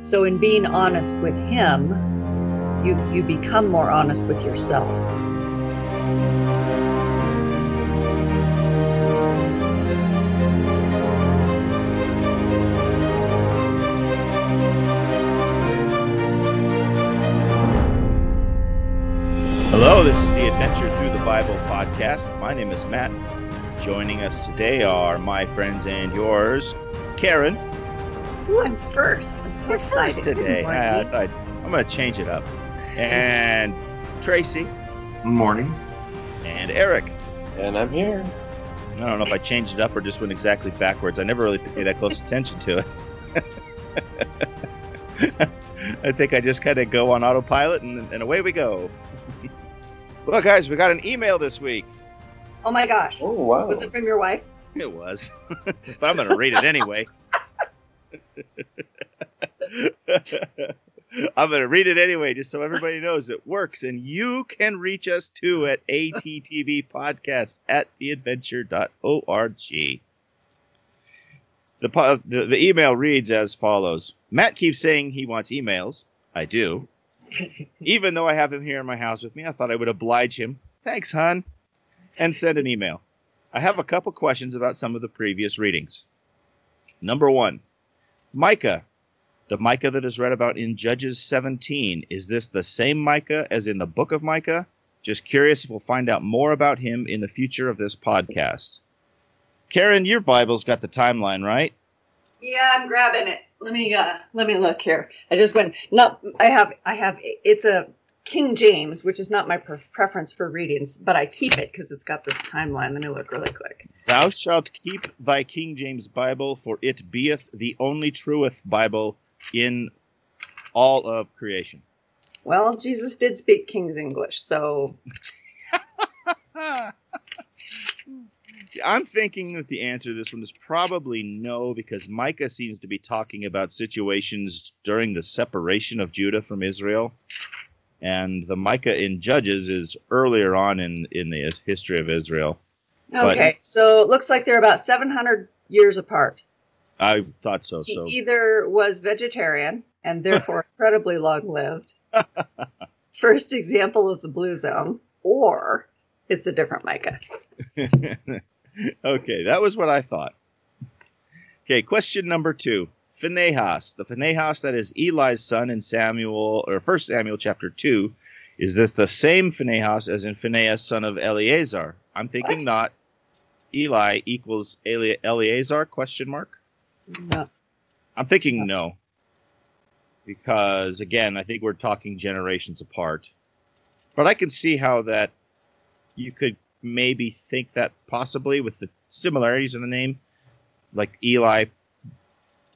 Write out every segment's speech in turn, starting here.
So in being honest with him, you you become more honest with yourself. Hello, this is the Adventure Through the Bible podcast. My name is Matt. Joining us today are my friends and yours, Karen. Ooh, I'm first. I'm so You're excited first today. Good I, morning. I, I'm going to change it up. And Tracy Morning. and Eric. And I'm here. I don't know if I changed it up or just went exactly backwards. I never really paid that close attention to it. I think I just kind of go on autopilot and, and away we go. well, guys, we got an email this week. oh my gosh. Oh, wow. Was it from your wife? It was. but I'm going to read it anyway. I'm going to read it anyway, just so everybody knows it works. And you can reach us too at ATTB Podcast at theadventure.org. The, po- the, the email reads as follows Matt keeps saying he wants emails. I do. Even though I have him here in my house with me, I thought I would oblige him. Thanks, hon. And send an email. I have a couple questions about some of the previous readings. Number one, Micah. The Micah that is read about in Judges 17. Is this the same Micah as in the book of Micah? Just curious if we'll find out more about him in the future of this podcast. Karen, your Bible's got the timeline, right? Yeah, I'm grabbing it. Let me uh let me look here. I just went not I have I have it's a King James, which is not my pre- preference for readings, but I keep it because it's got this timeline. Let me look really quick. Thou shalt keep thy King James Bible, for it beeth the only trueth Bible in all of creation. Well, Jesus did speak King's English, so I'm thinking that the answer to this one is probably no, because Micah seems to be talking about situations during the separation of Judah from Israel. And the Micah in Judges is earlier on in, in the history of Israel. But- okay. So it looks like they're about 700 years apart. I thought so. He So either was vegetarian and therefore incredibly long lived, first example of the blue zone, or it's a different Micah. okay, that was what I thought. Okay, question number two. Phinehas, the Phinehas that is Eli's son in Samuel or First Samuel chapter two, is this the same Phinehas as in Phinehas son of Eleazar? I'm thinking What? not. Eli equals Ele- Eleazar? Question mark. No. I'm thinking no, because again, I think we're talking generations apart. But I can see how that you could maybe think that possibly with the similarities in the name, like Eli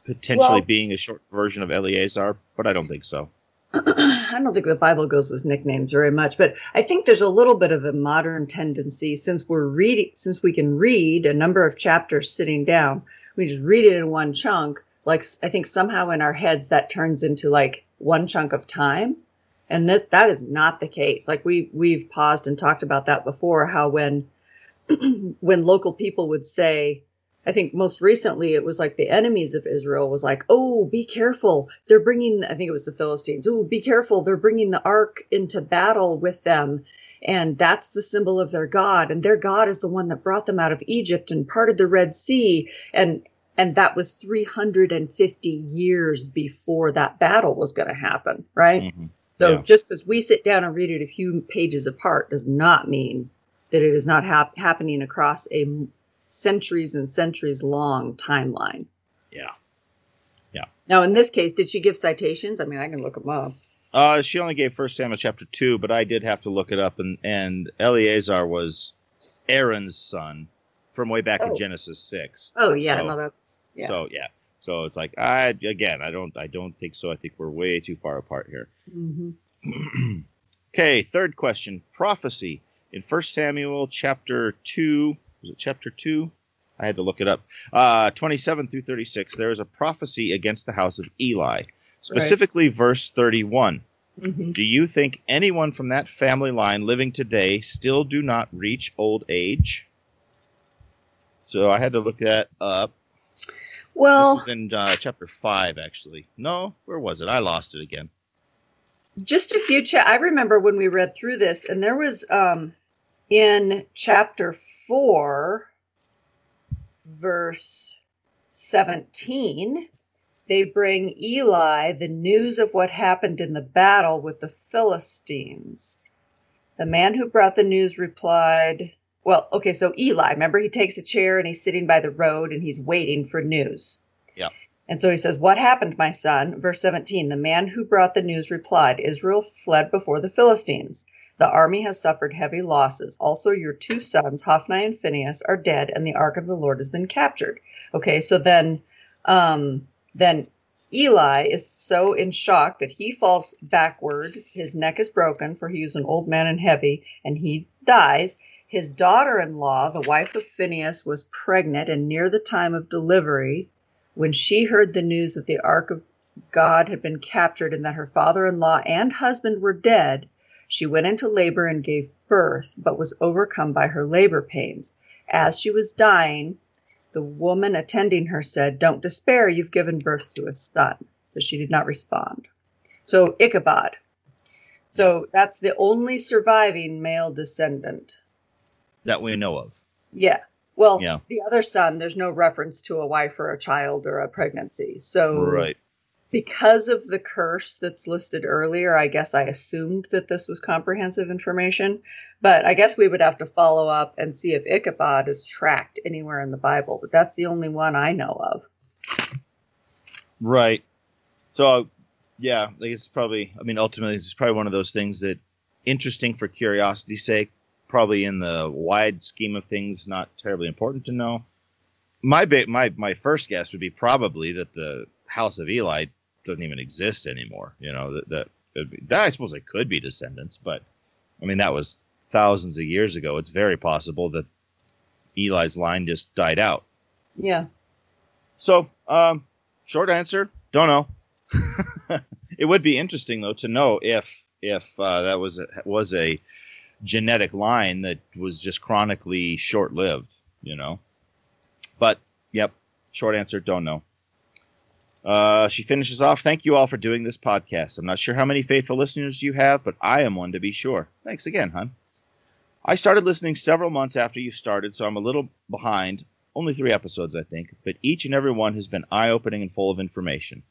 potentially Well- being a short version of Eleazar, but I don't think so. I don't think the Bible goes with nicknames very much, but I think there's a little bit of a modern tendency since we're reading, since we can read a number of chapters sitting down, we just read it in one chunk. Like I think somehow in our heads that turns into like one chunk of time, and that that is not the case. Like we we've paused and talked about that before. How when when local people would say, I think most recently it was like the enemies of Israel was like, "Oh, be careful! They're bringing." I think it was the Philistines. "Oh, be careful! They're bringing the ark into battle with them." And that's the symbol of their God, and their God is the one that brought them out of Egypt and parted the Red Sea, and and that was 350 years before that battle was going to happen, right? Mhm. So Yeah. just because we sit down and read it a few pages apart does not mean that it is not hap- happening across a centuries and centuries long timeline. Yeah. Yeah. Now, in this case, did she give citations? I mean, I can look them up. Uh, she only gave First Samuel chapter two, but I did have to look it up, and and Eleazar was Aaron's son from way back Oh. in Genesis six. Oh yeah, So- no, that's yeah. So yeah. So it's like I again I don't I don't think so. I think we're way too far apart here. hmm okay, third question. Prophecy. In First Samuel chapter two, was it chapter two? I had to look it up. Uh, 27 through 36, there is a prophecy against the house of Eli, specifically verse 31. hmm Do you think anyone from that family line living today still do not reach old age? So I had to look that up. Well, this is in uh, chapter five, actually. No, where was it? I lost it again. just a few cha- i remember when we read through this and there was um in chapter 4 verse 17 they bring eli the news of what happened in the battle with the philistines the man who brought the news replied well okay so eli remember he takes a chair and he's sitting by the road and he's waiting for news Yeah. and so he says, What happened, my son? Verse 17 The man who brought the news replied, Israel fled before the Philistines. The army has suffered heavy losses. Also, your two sons, Hophni and Phinehas, are dead, and the ark of the Lord has been captured. Okay, so then, um, then Eli is so in shock that he falls backward. His neck is broken, for he is an old man and heavy, and he dies. His daughter in law, the wife of Phinehas, was pregnant and near the time of delivery. When she heard the news that the ark of God had been captured and that her father in law and husband were dead, she went into labor and gave birth, but was overcome by her labor pains. As she was dying, the woman attending her said, Don't despair, you've given birth to a son. But she did not respond. So, Ichabod. So, that's the only surviving male descendant. That we know of. Yeah. Well, Yeah. the other son, there's no reference to a wife or a child or a pregnancy. So, Right. Because of the curse that's listed earlier, I guess I assumed that this was comprehensive information. But I guess we would have to follow up and see if Ichabod is tracked anywhere in the Bible. But that's the only one I know of. Right. So, yeah, it's probably. I mean, ultimately, it's probably one of those things that interesting for curiosity's sake. Probably in the wide scheme of things, not terribly important to know. My big, my my first guess would be probably that the house of Eli doesn't even exist anymore. You know that that, be- that I suppose it could be descendants, but I mean that was thousands of years ago. It's very possible that Eli's line just died out. Yeah. So, um, short answer, don't know. it would be interesting though to know if if uh, that was a, was a genetic line that was just chronically short lived, you know. But yep, short answer, don't know. Uh, she finishes off. Thank you all for doing this podcast. I'm not sure how many faithful listeners you have, but I am one to be sure. Thanks again, hon. I started listening several months after you started, so I'm a little behind. Only three episodes, I think, but each and every one has been eye opening and full of information.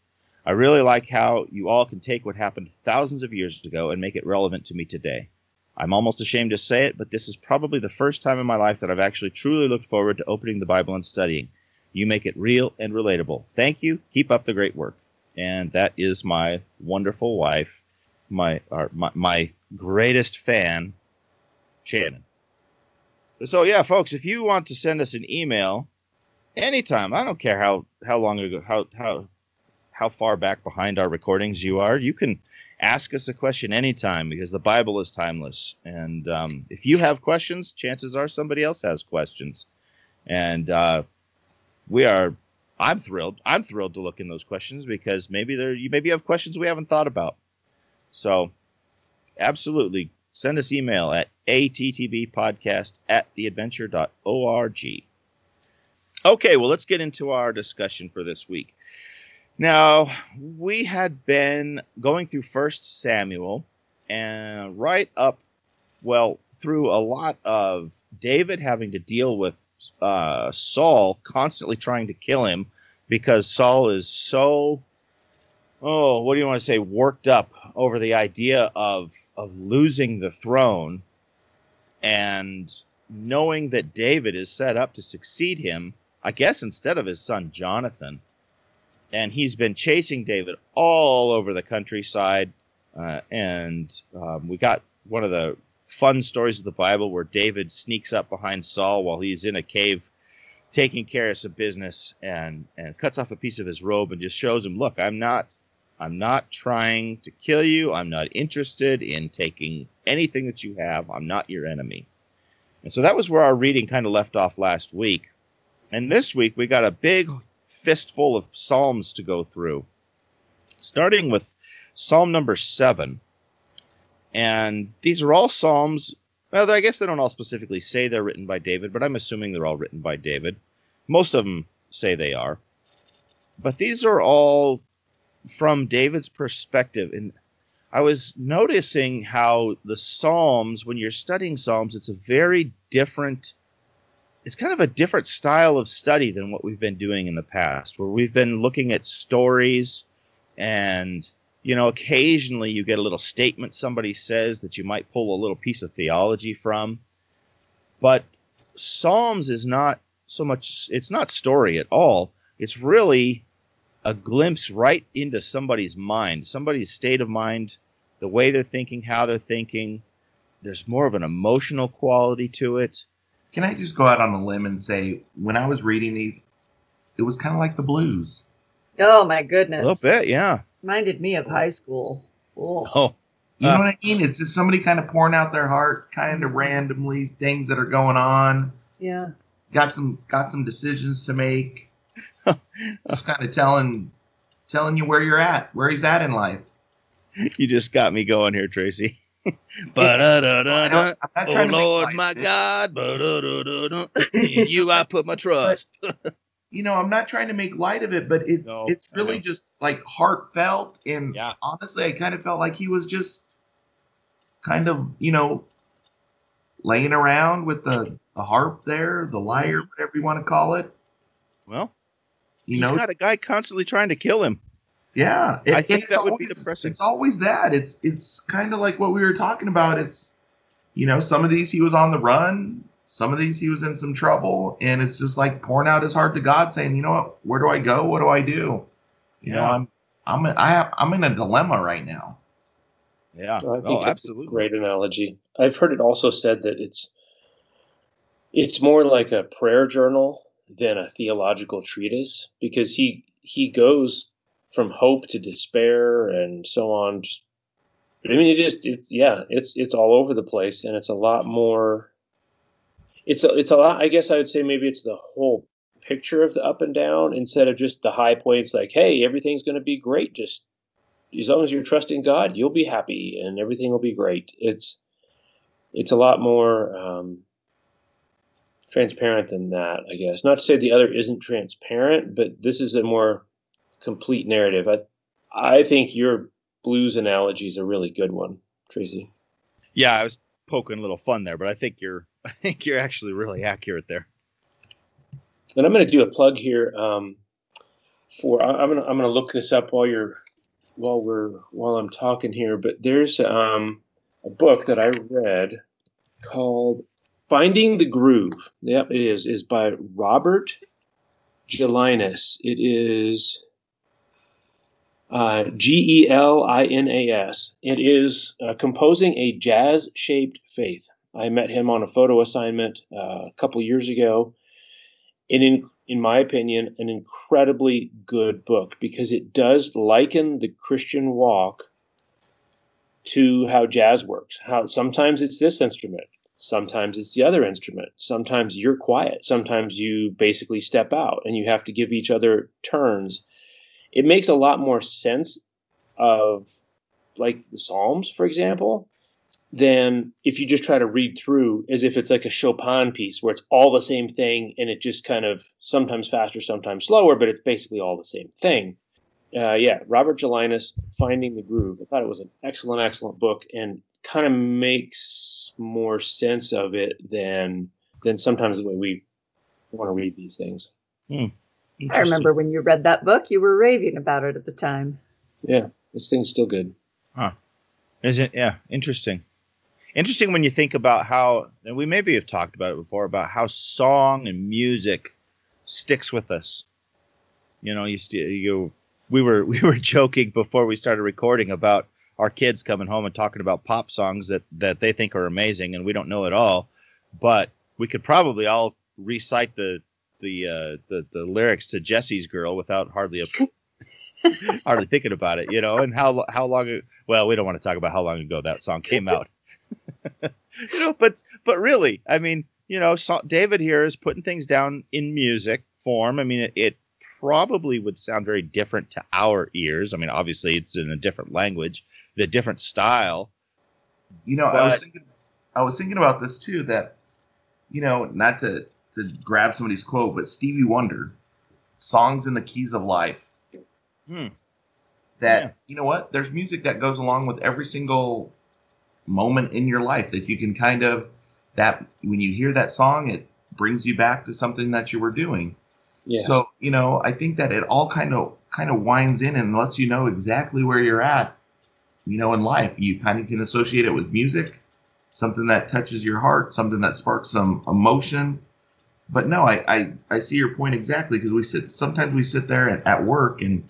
I really like how you all can take what happened thousands of years ago and make it relevant to me today. I'm almost ashamed to say it, but this is probably the first time in my life that I've actually truly looked forward to opening the Bible and studying. You make it real and relatable. Thank you. Keep up the great work. And that is my wonderful wife, my my, my greatest fan, Shannon. So yeah, folks, if you want to send us an email anytime, I don't care how how long ago how how how far back behind our recordings you are, you can ask us a question anytime because the Bible is timeless. And um, if you have questions, chances are somebody else has questions. And uh, we are I'm thrilled. I'm thrilled to look in those questions because maybe there you maybe have questions we haven't thought about. So absolutely send us email at attbpodcast at theadventure.org. Okay, well, let's get into our discussion for this week. Now, we had been going through First Samuel and right up, well, through a lot of David having to deal with uh, Saul constantly trying to kill him because Saul is so oh, what do you want to say, worked up over the idea of of losing the throne and knowing that David is set up to succeed him, I guess instead of his son Jonathan. And he's been chasing David all over the countryside. Uh, and um, we got one of the fun stories of the Bible where David sneaks up behind Saul while he's in a cave taking care of some business and, and cuts off a piece of his robe and just shows him, look, I'm not I'm not trying to kill you. I'm not interested in taking anything that you have. I'm not your enemy. And so that was where our reading kind of left off last week. And this week we got a big fistful of Psalms to go through, starting with Psalm number seven. And these are all Psalms. Well, I guess they don't all specifically say they're written by David, but I'm assuming they're all written by David. Most of them say they are. but these are all from David's perspective. And I was noticing how the Psalms, when you're studying Psalms, it's a very different, it's kind of a different style of study than what we've been doing in the past, where we've been looking at stories and you know occasionally you get a little statement somebody says that you might pull a little piece of theology from. But psalms is not so much it's not story at all. It's really a glimpse right into somebody's mind somebody's state of mind the way they're thinking how they're thinking. There's more of an emotional quality to it. Can I just go out on a limb and say, when I was reading these, it was kind of like the blues. Oh my goodness. a little bit yeah Reminded me of high school. Oh. oh You know Uh. what I mean? It's just somebody kind of pouring out their heart, kind of randomly, things that are going on. Yeah. Got some got some decisions to make. just kind of telling telling you where you're at, where he's at in life. you just got me going here tracy Oh trying to make Lord, my. God, you I put my trust. You know, I'm not trying to make light of it, but it's No, it's really just like heartfelt and Yeah. honestly, I kind of felt like he was just kind of, you know, laying around with the, the harp there, the lyre, mm-hmm. whatever you want to call it. Well, You he's know, got a guy constantly trying to kill him. yeah. I think that would be always- depressing. It's always that. It's it's kind of like what we were talking about. It's you know, some of these he was on the run, some of these he was in some trouble, and it's just like pouring out his heart to God, saying, you know what, where do I go? What do I do? You know, I'm I'm I have, I'm in a dilemma right now. Yeah. I think Oh, that's a absolutely. Great analogy. I've heard it also said that it's it's more like a prayer journal than a theological treatise because he he goes from hope to despair and so on. Just- I mean, it just it's yeah, it's it's all over the place and it's a lot more. It's a, it's a lot. I guess I would say maybe it's the whole picture of the up and down instead of just the high points. Like, hey, everything's going to be great. Just as long as you're trusting God, you'll be happy and everything will be great. It's it's a lot more um, transparent than that, I guess. Not to say the other isn't transparent, but this is a more complete narrative. I I think your blues analogy is a really good one, Tracy. Yeah, I was poking a little fun there, but I think you're I think you're actually really accurate there. And I'm going to do a plug here um, for I'm going to I'm going to look this up while you're while we're while I'm talking here. But there's um, a book that I read called Finding the Groove. Yep, it is is by Robert Gelinas. It is uh, G E L I N A S. It is uh, composing a jazz shaped faith. I met him on a photo assignment uh, a couple years ago and in in my opinion, an incredibly good book because it does liken the Christian walk to how jazz works. How sometimes it's this instrument, sometimes it's the other instrument, sometimes you're quiet, sometimes you basically step out and you have to give each other turns. It makes a lot more sense of like the Psalms, for example, than if you just try to read through as if it's like a Chopin piece where it's all the same thing and it just kind of sometimes faster, sometimes slower, but it's basically all the same thing. Uh, yeah, Robert Gelinas, Finding the Groove. I thought it was an excellent, excellent book and kind of makes more sense of it than than sometimes the way we want to read these things. I remember when you read that book, you were raving about it at the time. Yeah, this thing's still good. Huh. Is it? Yeah, interesting. Interesting when you think about how, and we maybe have talked about it before, about how song and music sticks with us. You know, you st- you we were we were joking before we started recording about our kids coming home and talking about pop songs that that they think are amazing and we don't know at all, but we could probably all recite the the uh, the the lyrics to Jesse's Girl without hardly a hardly thinking about it, you know, and how how long. Well, we don't want to talk about how long ago that song came out. you know, but but really, I mean, you know, David here is putting things down in music form. I mean, it, it probably would sound very different to our ears. I mean, obviously, it's in a different language, a different style. You know, I was thinking, I was thinking about this too. That you know, not to to grab somebody's quote, but Stevie Wonder songs in the keys of life. Hmm. That Yeah. you know what? There's music that goes along with every single moment in your life that you can kind of that when you hear that song, it brings you back to something that you were doing. Yeah. So, you know, I think that it all kind of kind of winds in and lets you know exactly where you're at, you know, in life. You kind of can associate it with music, something that touches your heart, something that sparks some emotion. But no, I I, I see your point exactly because we sit sometimes we sit there at, at work and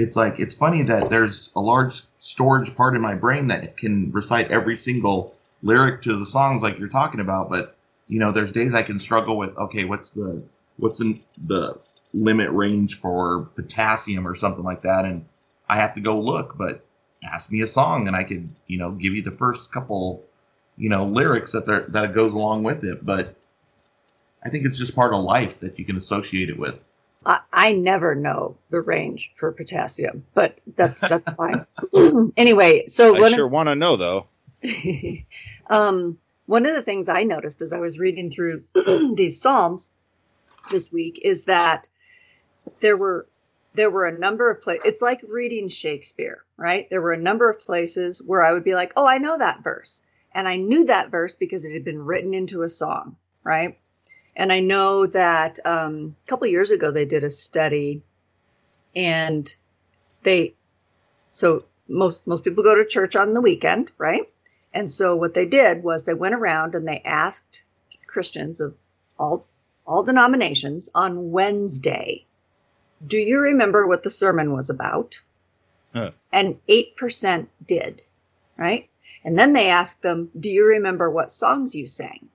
it's like it's funny that there's a large storage part in my brain that can recite every single lyric to the songs like you're talking about, but you know, there's days I can struggle with okay, what's the what's in the limit range for potassium or something like that and i have to go look but ask me a song and i could you know give you the first couple you know lyrics that there that goes along with it but i think it's just part of life that you can associate it with I, I never know the range for potassium, but that's that's fine. anyway, so I sure want to know though. um, one of the things I noticed as I was reading through these psalms this week is that there were there were a number of places. It's like reading Shakespeare, right? There were a number of places where I would be like, "Oh, I know that verse," and I knew that verse because it had been written into a song, right? And I know that um, a couple years ago they did a study, and they so most most people go to church on the weekend, right? And so what they did was they went around and they asked Christians of all all denominations on Wednesday, "Do you remember what the sermon was about?" Huh. And 8% did, right? And then they asked them, "Do you remember what songs you sang?"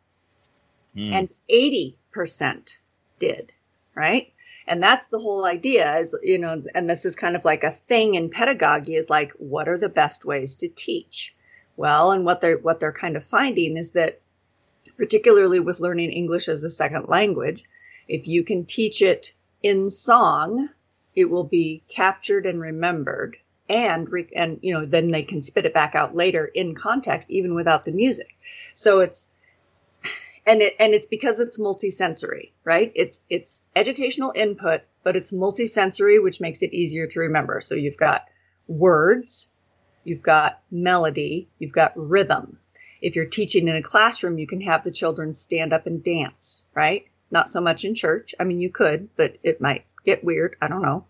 Hmm. and 80% did right? And that's the whole idea is you know and this is kind of like a thing in pedagogy is like what are the best ways to teach? Well and what they're what they're kind of finding is that particularly with learning english as a second language if you can teach it in song it will be captured and remembered and re- and you know then they can spit it back out later in context even without the music. So it's and it and it's because it's multisensory right? It's it's educational input but it's multisensory which makes it easier to remember. So you've got words you've got melody you've got rhythm. If you're teaching in a classroom you can have the children stand up and dance right? Not so much in church. I mean you could but it might get weird. I don't know.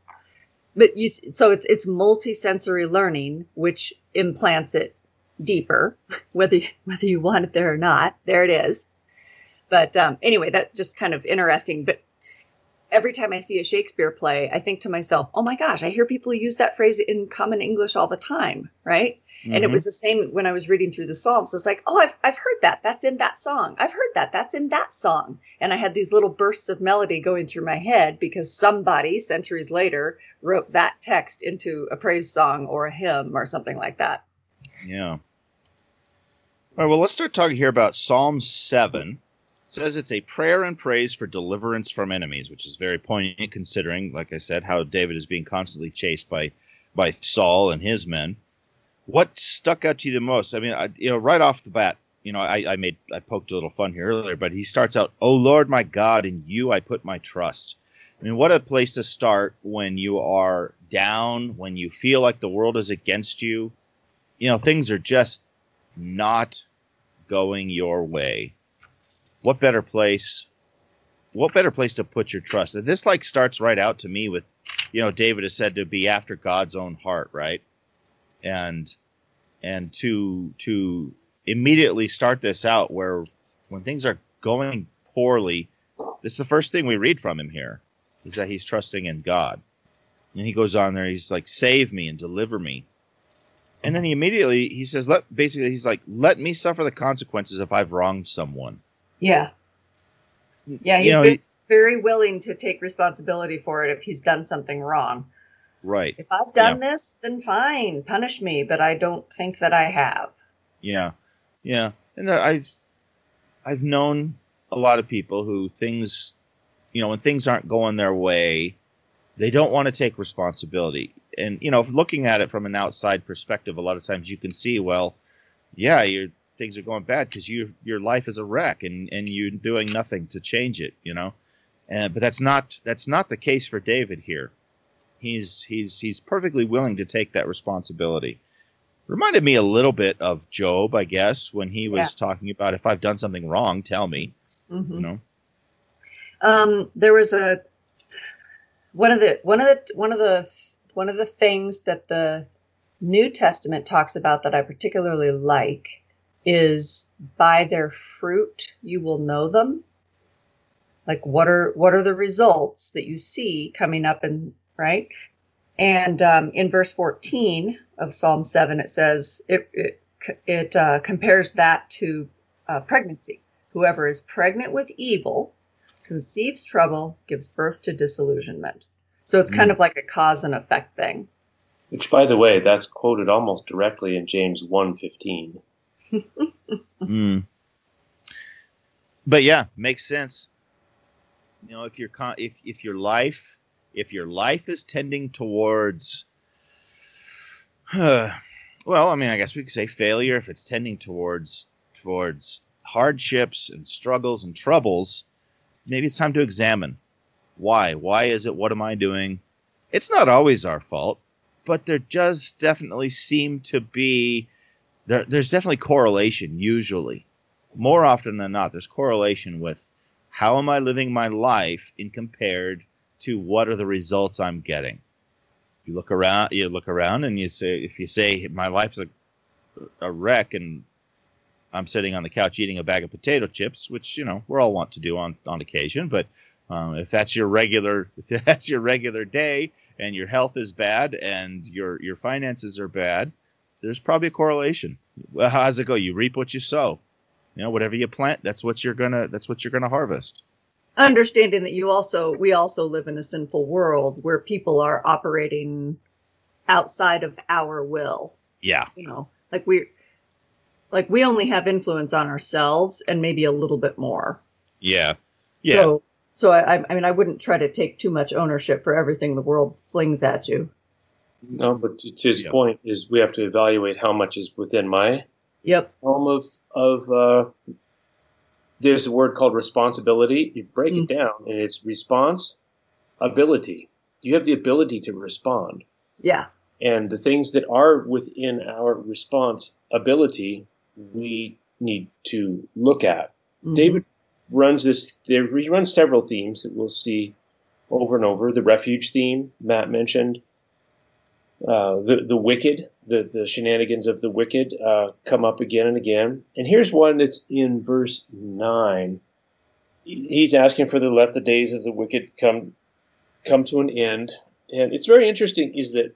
But you so it's it's multisensory learning which implants it deeper whether whether you want it there or not. There it is but um, anyway, that's just kind of interesting. But every time I see a Shakespeare play, I think to myself, oh my gosh, I hear people use that phrase in common English all the time, right? And it Mhm. was the same when I was reading through the Psalms. It's like, oh, I've, I've heard that. That's in that song. I've heard that. That's in that song. And I had these little bursts of melody going through my head because somebody centuries later wrote that text into a praise song or a hymn or something like that. Yeah. All right, well, let's start talking here about Psalm 7. Says it's a prayer and praise for deliverance from enemies, which is very poignant considering, like I said, how David is being constantly chased by by Saul and his men. What stuck out to you the most? I mean, I, you know, right off the bat, you know, I, I made I poked a little fun here earlier, but he starts out, "Oh Lord, my God, in you I put my trust." I mean, what a place to start when you are down, when you feel like the world is against you. You know, things are just not going your way. What better place? What better place to put your trust? And this like starts right out to me with, you know, David is said to be after God's own heart, right? And and to to immediately start this out where when things are going poorly, this is the first thing we read from him here is that he's trusting in God. And he goes on there, he's like, save me and deliver me. And then he immediately he says, let basically he's like, let me suffer the consequences if I've wronged someone. Yeah. Yeah, he's You know, very, very willing to take responsibility for it if he's done something wrong. right. If I've done this, then fine, punish me, but I don't think that I have. Yeah, yeah, and I've I've known a lot of people who things, you know, when things aren't going their way, they don't want to take responsibility. And you know, if looking at it from an outside perspective, a lot of times you can see, well, yeah, your things are going bad because you your life is a wreck, and and you're doing nothing to change it. You know, And but that's not that's not the case for David here. He's he's he's perfectly willing to take that responsibility. Reminded me a little bit of Job, I guess, when he was Yeah. talking about if I've done something wrong, tell me. Mhm. You know. Um, there was a one of the one of the one of the one of the things that the New Testament talks about that I particularly like is by their fruit you will know them. Like what are what are the results that you see coming up and right? And um, in verse 14 of Psalm 7, it says it it, it uh, compares that to uh, pregnancy. Whoever is pregnant with evil conceives trouble, gives birth to disillusionment. So it's kind Mm. of like a cause and effect thing. Which, by the way, that's quoted almost directly in James 1.15. Mm. But yeah, makes sense. You know, if your con- if if your life if your life is tending towards, well, I mean, I guess we could say failure. If it's tending towards towards hardships and struggles and troubles, maybe it's time to examine why. Why is it? What am I doing? It's not always our fault, but there does definitely seem to be there, there's definitely correlation usually. More often than not there's correlation with how am i living my life in compared to what are the results i'm getting. You look around you look around and you say if you say my life's a, a wreck and i'm sitting on the couch eating a bag of potato chips which you know we're all want to do on on occasion but um, if that's your regular if that's your regular day and your health is bad and your your finances are bad there's probably a correlation. Well, how does it go? You reap what you sow. You know, whatever you plant, that's what you're gonna that's what you're gonna harvest. Understanding that you also we also live in a sinful world where people are operating outside of our will. Yeah. You know, like we like we only have influence on ourselves and maybe a little bit more. Yeah. Yeah. So so I I mean I wouldn't try to take too much ownership for everything the world flings at you. No, but to to his Yeah. point is we have to evaluate how much is within my Yep. realm of, of uh, there's a word called responsibility. You break Mm. it down and it's response ability. You have the ability to respond. Yeah. And the things that are within our response ability, we need to look at. Mhm. David runs this. There, he runs several themes that we'll see over and over. The refuge theme Matt mentioned. Uh, the the wicked, the the shenanigans of the wicked uh, come up again and again. And here's one that's in verse nine. He's asking for the let the days of the wicked come come to an end. And it's very interesting is that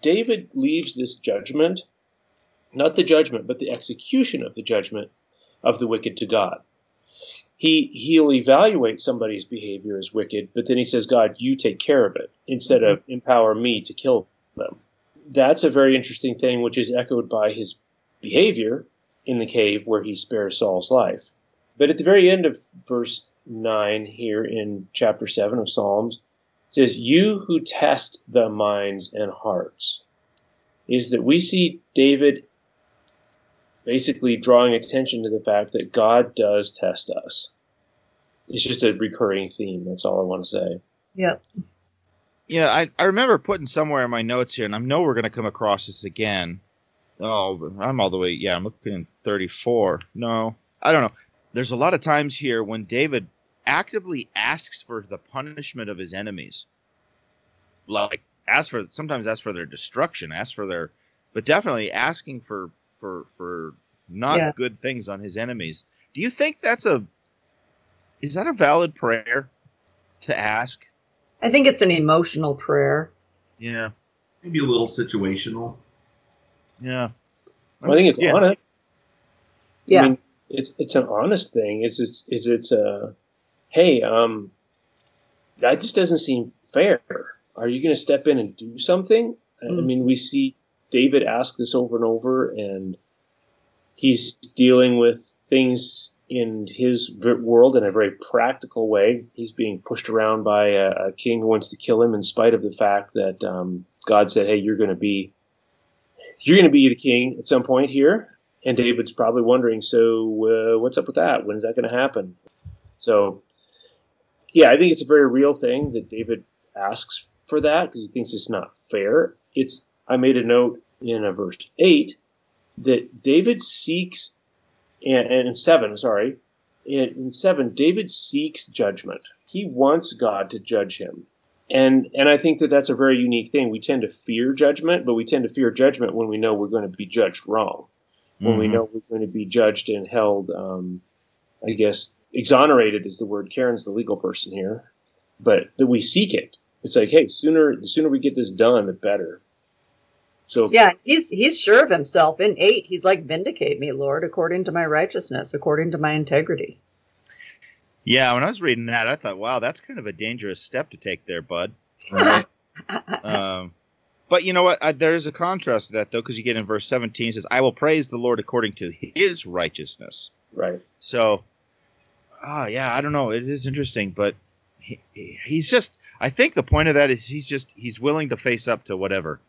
David leaves this judgment, not the judgment, but the execution of the judgment of the wicked to God he he'll evaluate somebody's behavior as wicked, but then he says, God, you take care of it instead of empower me to kill them. That's a very interesting thing, which is echoed by his behavior in the cave where he spares Saul's life. But at the very end of verse 9 here in chapter 7 of Psalms, it says, You who test the minds and hearts. Is that we see David basically drawing attention to the fact that God does test us. It's just a recurring theme. That's all I want to say. Yep. Yeah, I, I remember putting somewhere in my notes here, and I know we're going to come across this again. Oh, I'm all the way. Yeah, I'm looking 34. No, I don't know. There's a lot of times here when David actively asks for the punishment of his enemies. Like, ask for sometimes ask for their destruction, ask for their, but definitely asking for for for not Yeah. good things on his enemies. Do you think that's a is that a valid prayer to ask? I think it's an emotional prayer. Yeah. Maybe a little situational. Yeah. I think it's yeah. honest. Yeah. I mean, it's it's an honest thing. Is it's is it's a hey, um, that just doesn't seem fair. Are you going to step in and do something? I Mm. mean, we see David ask this over and over, and he's dealing with things in his world in a very practical way. He's being pushed around by a, a king who wants to kill him, in spite of the fact that um, God said, "Hey, you're going to be you're going to be the king at some point here." And David's probably wondering, so uh, what's up with that? When is that going to happen? So yeah, I think it's a very real thing that David asks for that because he thinks it's not fair. It's I made a note in a verse eight that David seeks, and, and in seven, sorry, in, in seven, David seeks judgment. He wants God to judge him, and and I think that that's a very unique thing. We tend to fear judgment, but we tend to fear judgment when we know we're going to be judged wrong, when we Mhm. know we're going to be judged and held, um, I guess, exonerated is the word. Karen's the legal person here, but that we seek it. It's like, hey, sooner the sooner we get this done, the better. So Yeah, he's he's sure of himself. In eight, he's like, "Vindicate me, Lord, according to my righteousness, according to my integrity." Yeah, when I was reading that, I thought, wow, that's kind of a dangerous step to take there, bud. um, but you know what? I, there's a contrast to that, though, because you get in verse 17, it says, I will praise the Lord according to his righteousness. right, So, ah, yeah, I don't know. It is interesting, but he, he- he's just, I think the point of that is he's just, he's willing to face up to whatever.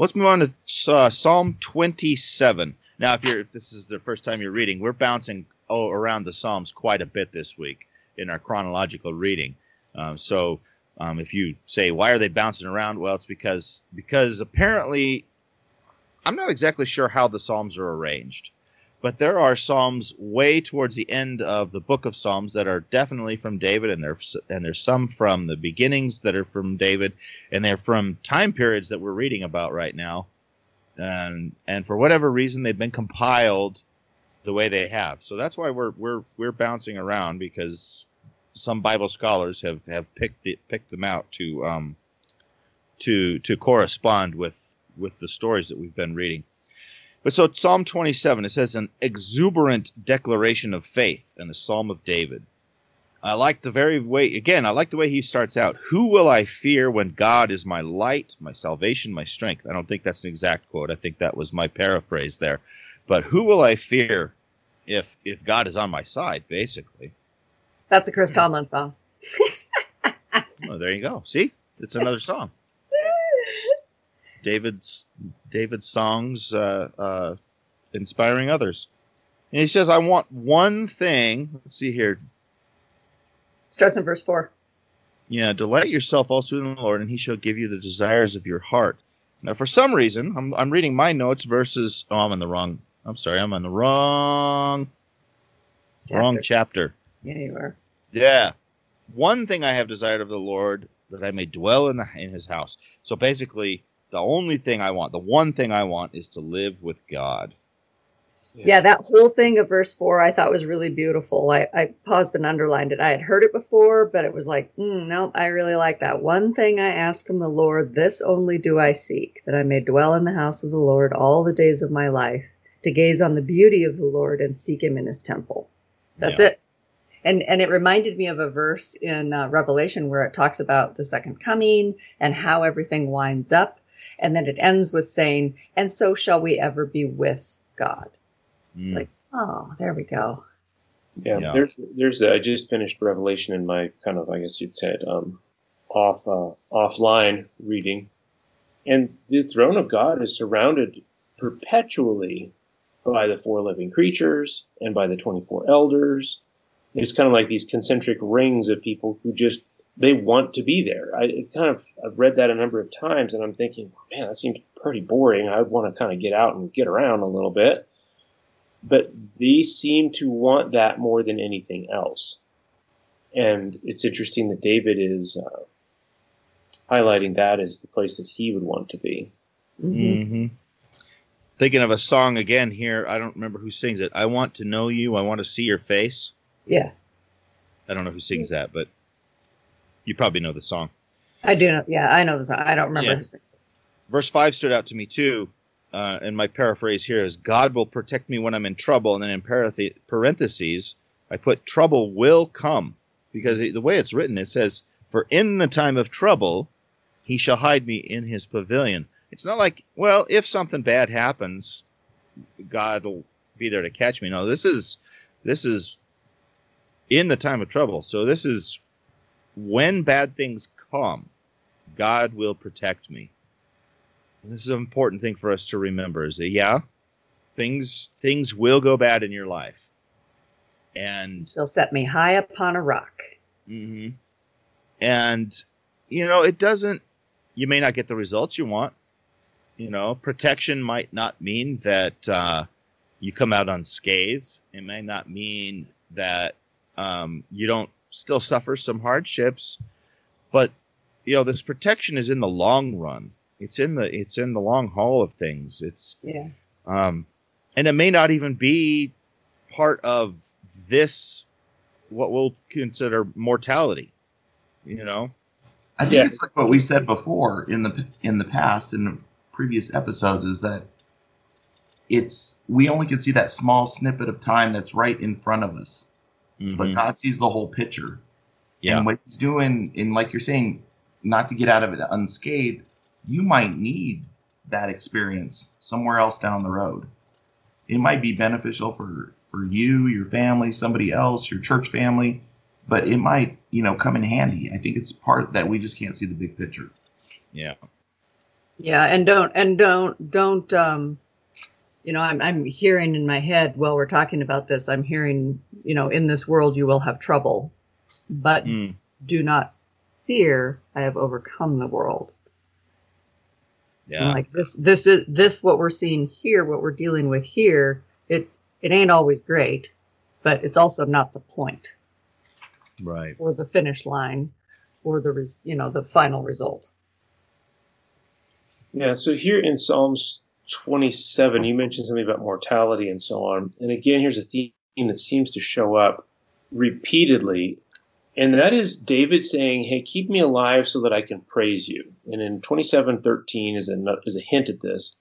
Let's move on to uh, Psalm 27. Now, if you're, if this is the first time you're reading, we're bouncing oh, around the Psalms quite a bit this week in our chronological reading. Um, so, um, if you say why are they bouncing around, well, it's because because apparently, I'm not exactly sure how the Psalms are arranged but there are psalms way towards the end of the book of psalms that are definitely from david and there's and there's some from the beginnings that are from david and they're from time periods that we're reading about right now. And and for whatever reason they've been compiled the way they have. So that's why we're we're we're bouncing around because some bible scholars have have picked it, picked them out to um to to correspond with with the stories that we've been reading but so Psalm 27, it says an exuberant declaration of faith in the Psalm of David. I like the very way, again, I like the way he starts out. Who will I fear when God is my light, my salvation, my strength? I don't think that's an exact quote. I think that was my paraphrase there. But who will I fear if if God is on my side, basically? That's a Chris Tomlin song. Oh, there you go. See? It's another song. David's David's songs uh, uh, inspiring others. And he says, I want one thing. Let's see here. Starts in verse four. Yeah, delight yourself also in the Lord, and he shall give you the desires of your heart. Now, for some reason, I'm, I'm reading my notes versus. Oh, I'm in the wrong. I'm sorry, I'm on the wrong wrong Chapter. chapter. Yeah, you are. Yeah. One thing I have desired of the Lord that I may dwell in the in his house. So basically, the only thing I want, the one thing I want is to live with God. Yeah, that whole thing of verse four I thought was really beautiful. I, I paused and underlined it. I had heard it before, but it was like, mm, no, I really like that. One thing I ask from the Lord, this only do I seek, that I may dwell in the house of the Lord all the days of my life, to gaze on the beauty of the Lord and seek him in his temple. That's Yeah. it. And and it reminded me of a verse in uh, Revelation where it talks about the second coming and how everything winds up, and then it ends with saying, "And so shall we ever be with God." It's Mm. like, oh, there we go. Yeah, Yeah. there's there's I just finished Revelation in my kind of I guess you'd say um, off uh, offline reading, and the throne of God is surrounded perpetually by the four living creatures and by the twenty four elders. It's kind of like these concentric rings of people who just they want to be there. I kind of I've read that a number of times, and I'm thinking, man, that seems pretty boring. I want to kind of get out and get around a little bit but these seem to want that more than anything else. And it's interesting that David is uh, highlighting that as the place that he would want to be. Mhm. hmm Thinking of a song again here. I don't remember who sings it. I want to know you. I want to see your face. Yeah, I don't know who sings that, but you probably know the song. I do know. Yeah, I know the song. I don't remember. Yeah. Verse 5 stood out to me too. Uh, and my paraphrase here is God will protect me when I'm in trouble. And then in parentheses, I put trouble will come. Because the way it's written, it says, For in the time of trouble, he shall hide me in his pavilion. It's not like, well, if something bad happens, God will be there to catch me. No, this is this is in the time of trouble. So this is when bad things come, God will protect me. And this is an important thing for us to remember is that yeah, things things will go bad in your life. And She'll set me high upon a rock. Mm-hmm. And you know, it doesn't. You may not get the results you want. You know, protection might not mean that uh, you come out unscathed. It may not mean that um, you don't still suffer some hardships, but you know, this protection is in the long run. It's in the it's in the long haul of things. It's Yeah. um, and it may not even be part of this what we'll consider mortality. You know, I think Yeah. it's like what we said before in the in the past in the previous episodes is that it's we only can see that small snippet of time that's right in front of us, but Mhm. God sees the whole picture. yeah, And what he's doing, and like you're saying, not to get out of it unscathed, you might need that experience somewhere else down the road. It might be beneficial for for you, your family, somebody else, your church family, but it might, you know, come in handy. I think it's part that we just can't see the big picture. yeah, Yeah, and don't and don't don't um you know, I'm I'm hearing in my head while we're talking about this, I'm hearing, you know, in this world you will have trouble, but Mm, do not fear, I have overcome the world. And yeah, like this this is this what we're seeing here, what we're dealing with here, it it ain't always great, but it's also not the point right. or the finish line or the res, you know, the final result. Yeah, so here in Psalms 27, you mentioned something about mortality and so on. And again, here's a theme that seems to show up repeatedly, and that is David saying, Hey, keep me alive so that I can praise you. And in 27:13 is a, is a hint at this.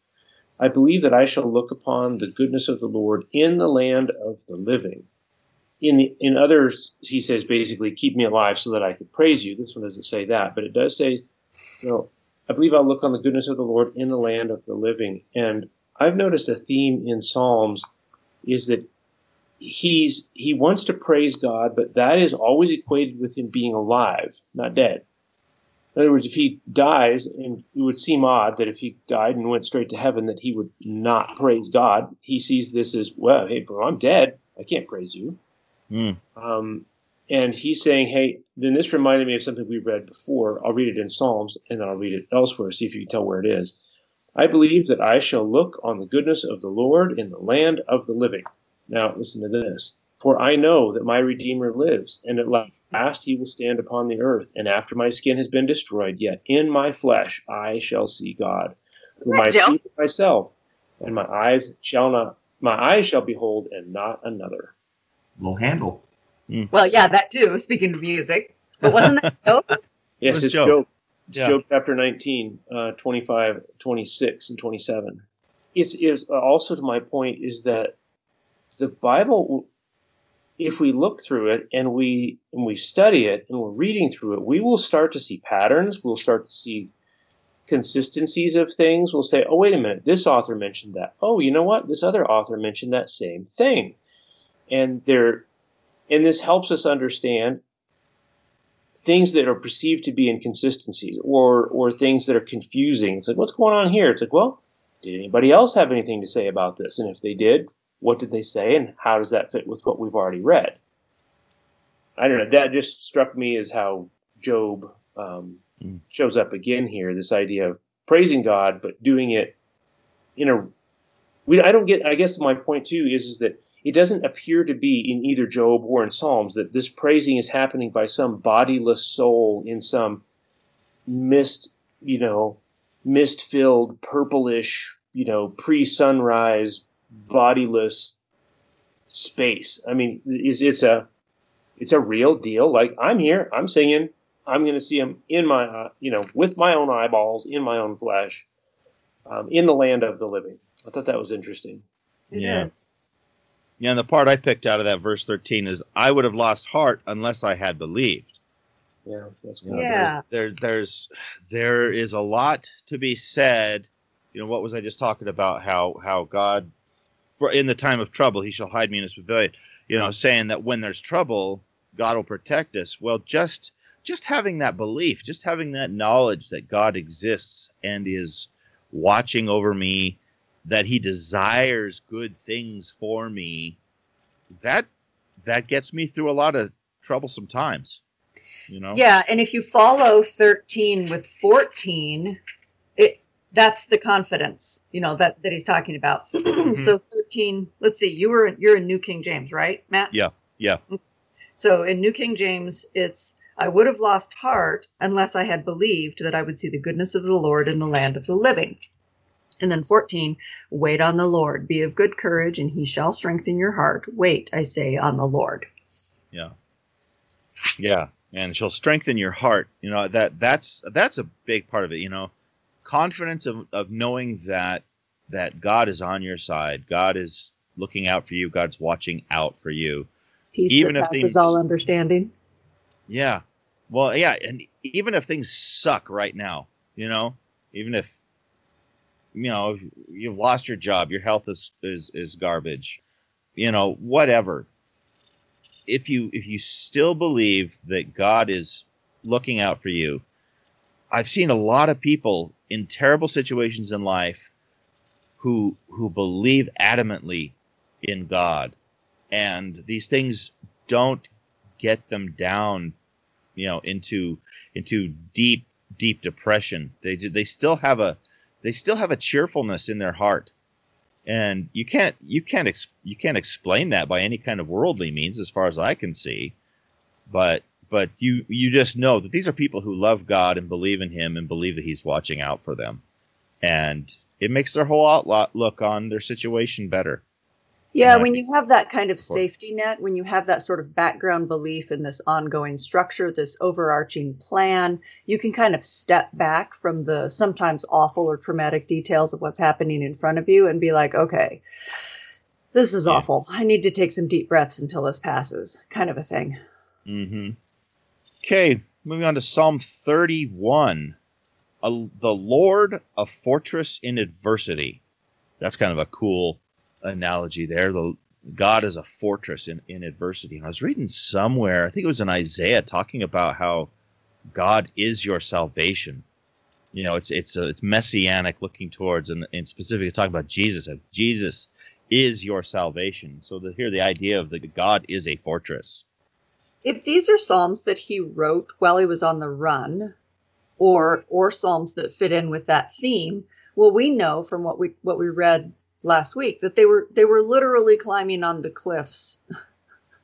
I believe that I shall look upon the goodness of the Lord in the land of the living. In the, in others, he says basically, keep me alive so that I can praise you. This one doesn't say that, but it does say, you know, I believe I'll look on the goodness of the Lord in the land of the living. And I've noticed a theme in Psalms is that he's he wants to praise God, but that is always equated with him being alive, not dead. In other words, if he dies, and it would seem odd that if he died and went straight to heaven, that he would not praise God. He sees this as well. Hey, bro, I'm dead. I can't praise you. Mm, Um, and he's saying, hey, then this reminded me of something we read before. I'll read it in Psalms and then I'll read it elsewhere, see if you can tell where it is. I believe that I shall look on the goodness of the Lord in the land of the living. Now, listen to this. For I know that my Redeemer lives, and at last he will stand upon the earth. And after my skin has been destroyed, yet in my flesh I shall see God. For my Joe. seed myself, and my eyes shall not, my eyes shall behold, and not another. Little Handel. Well, yeah, that too, speaking of music. But wasn't that dope? Yes, was it's Job. Job. It's Yeah. Job chapter 19, uh, 25, 26, and 27. It's, it's uh, also to my point is that the Bible, if we look through it and we and we study it and we're reading through it, we will start to see patterns. We'll start to see consistencies of things. We'll say, "Oh, wait a minute, this author mentioned that. Oh, you know what? This other author mentioned that same thing." And there, and this helps us understand things that are perceived to be inconsistencies or or things that are confusing. It's like, what's going on here? It's like, well, did anybody else have anything to say about this? And if they did, what did they say, and how does that fit with what we've already read? I don't know. That just struck me as how Job um, Mm. shows up again here. This idea of praising God, but doing it in a. We, I don't get. I guess my point too is is that it doesn't appear to be in either Job or in Psalms that this praising is happening by some bodiless soul in some mist, you know, mist filled, purplish, you know, pre sunrise, bodiless space. I mean, is it's a it's a real deal. Like I'm here, I'm singing, I'm going to see him in my, uh, you know, with my own eyeballs, in my own flesh, um, in the land of the living. I thought that was interesting. It Yeah. is. Yeah, and the part I picked out of that verse 13 is I would have lost heart unless I had believed. Yeah, that's You good. know, Yeah. There's, there, there's, there is a lot to be said. You know, what was I just talking about? How, how God, for in the time of trouble, he shall hide me in his pavilion. You know, saying that when there's trouble, God will protect us. Well, just, just having that belief, just having that knowledge that God exists and is watching over me, that he desires good things for me, that, that gets me through a lot of troublesome times. You know. Yeah, and if you follow 13 with 14, it that's the confidence, you know, that that he's talking about. Mm-hmm. so 13, let's see, you were you're in New King James, right, Matt? Yeah, yeah. Mm-hmm. So in New King James, it's I would have lost heart unless I had believed that I would see the goodness of the Lord in the land of the living. And then 14, wait on the Lord, be of good courage, and he shall strengthen your heart. Wait, I say, on the Lord. Yeah. Yeah. And she'll strengthen your heart. You know, that that's that's a big part of it, you know. Confidence of, of knowing that that God is on your side. God is looking out for you. God's watching out for you. Peace Even that if passes things- all understanding. Yeah. Well, yeah, and even if things suck right now, you know, even if you know you've lost your job, your health is is is garbage, you know, whatever. If you if you still believe that God is looking out for you, I've seen a lot of people in terrible situations in life who who believe adamantly in God, and these things don't get them down you know into into deep deep depression. They they still have a they still have a cheerfulness in their heart. And you can't you can't ex- you can't explain that by any kind of worldly means as far as i can see. But but you you just know that these are people who love god and believe in him and believe that he's watching out for them. And it makes their whole outlook look on their situation better Yeah, when you have that kind of safety net, when you have that sort of background belief in this ongoing structure, this overarching plan, you can kind of step back from the sometimes awful or traumatic details of what's happening in front of you and be like, okay, this is Yeah. awful. I need to take some deep breaths until this passes, kind of a thing. Mm-hmm. Okay, moving on to Psalm 31. A, the Lord, a fortress in adversity. That's kind of a cool analogy there. The God is a fortress in, in adversity. And I was reading somewhere, I think it was in Isaiah, talking about how God is your salvation. You know, it's it's uh, it's messianic, looking towards, and, and specifically talking about Jesus. Jesus is your salvation. So the, here, the idea of the God is a fortress. If these are psalms that he wrote while he was on the run, or or psalms that fit in with that theme, well, we know from what we what we read last week that they were they were literally climbing on the cliffs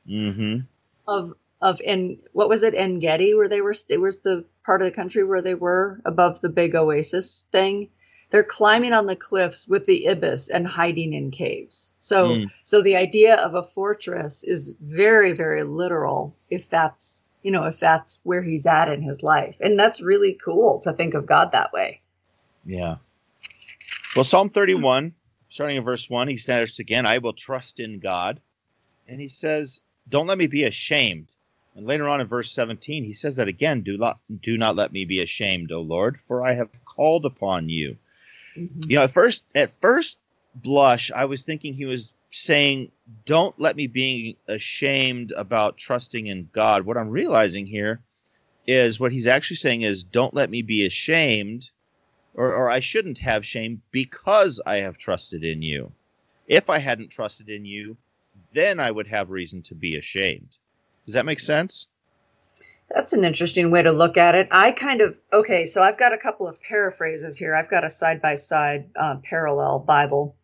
Mm-hmm. of of En what was it En Gedi where they were it was the part of the country where they were above the big oasis thing. They're climbing on the cliffs with the ibex and hiding in caves. So Mm. so the idea of a fortress is very very literal if that's you know if that's where he's at in his life. And that's really cool to think of God that way. Yeah. Well, Psalm 31, starting in verse 1, he says again, I will trust in God. And he says, Don't let me be ashamed. And later on in verse 17, he says that again, Do not, do not let me be ashamed, O Lord, for I have called upon you. Mm-hmm. You know, at first, at first blush, I was thinking he was saying, Don't let me be ashamed about trusting in God. What I'm realizing here is what he's actually saying is, Don't let me be ashamed or, or I shouldn't have shame because I have trusted in you. If I hadn't trusted in you, then I would have reason to be ashamed. Does that make sense? That's an interesting way to look at it. I kind of okay, so I've got a couple of paraphrases here. I've got a side by side parallel Bible.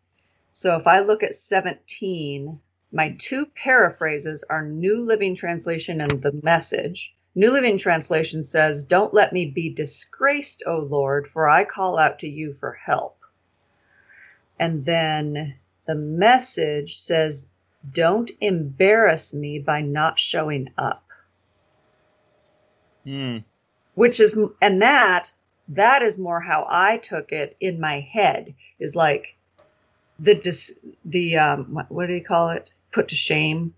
So if I look at 17, my two paraphrases are New Living Translation and the Message. New Living Translation says, Don't let me be disgraced, O Lord, for I call out to you for help. And then the message says, Don't embarrass me by not showing up Hmm. which is and that that is more how i took it in my head is like the dis, the um what, what do you call it put to shame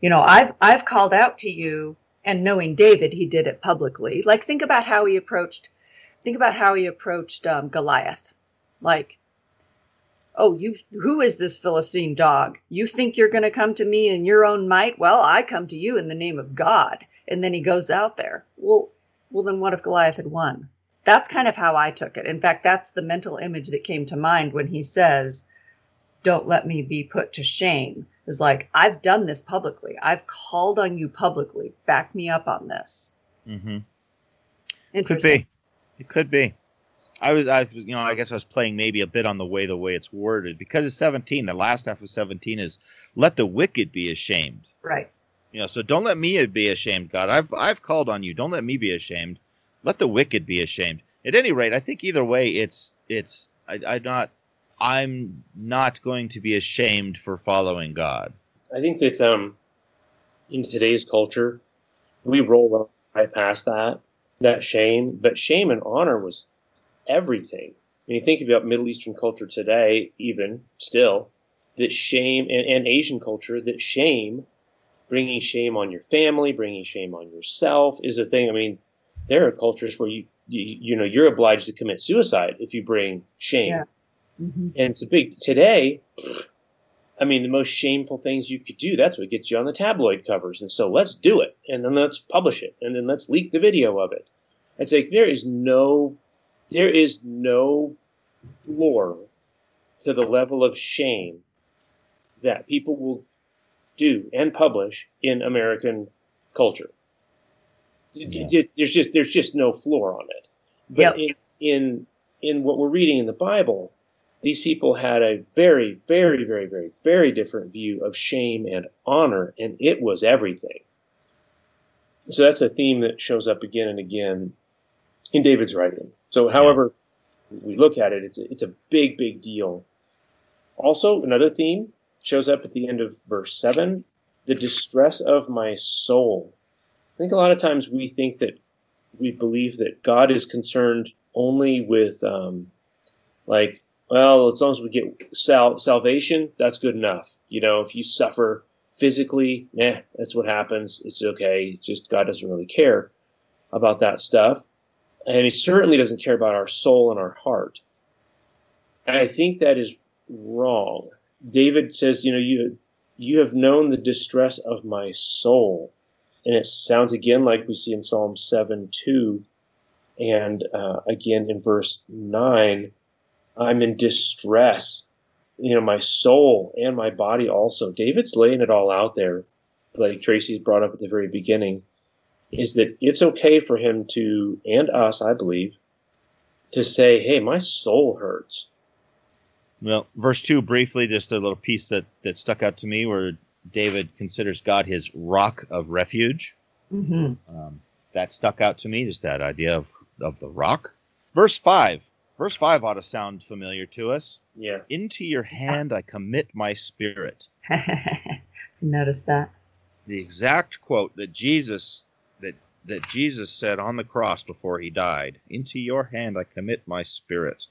you know i've i've called out to you and knowing david he did it publicly. Like think about how he approached think about how he approached um, goliath. Like oh you who is this philistine dog? You think you're going to come to me in your own might? Well i come to you in the name of god. And then he goes out there. Well well then what if goliath had won? That's kind of how i took it. In fact that's the mental image that came to mind when he says don't let me be put to shame is like i've done this publicly i've called on you publicly back me up on this Mm-hmm. Could be. It could be. I was, I, you know, I guess I was playing maybe a bit on the way the way it's worded because it's 17. The last half of 17 is let the wicked be ashamed. Right. You know, so don't let me be ashamed, God. I've I've called on you. Don't let me be ashamed. Let the wicked be ashamed. At any rate, I think either way, it's it's I, I'm not I'm not going to be ashamed for following God. I think that um, in today's culture, we roll right past that that shame, but shame and honor was everything. When you think about Middle Eastern culture today, even still, that shame and, and Asian culture, that shame, bringing shame on your family, bringing shame on yourself, is a thing. I mean, there are cultures where you you, you know you're obliged to commit suicide if you bring shame, Yeah. Mhm. and it's a big today. I mean, the most shameful things you could do, that's what gets you on the tabloid covers. And so let's do it. And then let's publish it. And then let's leak the video of it. It's like there is no there is no floor to the level of shame that people will do and publish in American culture. Yeah. There's just there's just no floor on it. But Yep. in, in in what we're reading in the Bible, these people had a very, very, very, very, very different view of shame and honor, and it was everything. So that's a theme that shows up again and again in David's writing. So, however we look at it, it's a, it's a big, big deal. Also, another theme shows up at the end of verse 7 the distress of my soul. I think a lot of times we think that we believe that God is concerned only with, um, like, well, as long as we get sal- salvation, that's good enough. You know, if you suffer physically, eh, that's what happens. It's okay. It's just God doesn't really care about that stuff. And He certainly doesn't care about our soul and our heart. And I think that is wrong. David says, you know, you you have known the distress of my soul. And it sounds again like we see in Psalm 7 2, and uh, again in verse 9, I'm in distress. You know, my soul and my body also. David's laying it all out there, like Tracy's brought up at the very beginning, is that it's okay for him to, and us, I believe, to say, hey, my soul hurts. Well, verse two briefly, just a little piece that that stuck out to me, where David considers God his rock of refuge. Mhm. Um, that stuck out to me, just that idea of of the rock. Verse five. Verse five ought to sound familiar to us. Yeah. Into your hand I commit my spirit. Notice that. The exact quote that Jesus that that Jesus said on the cross before he died. Into your hand I commit my spirit.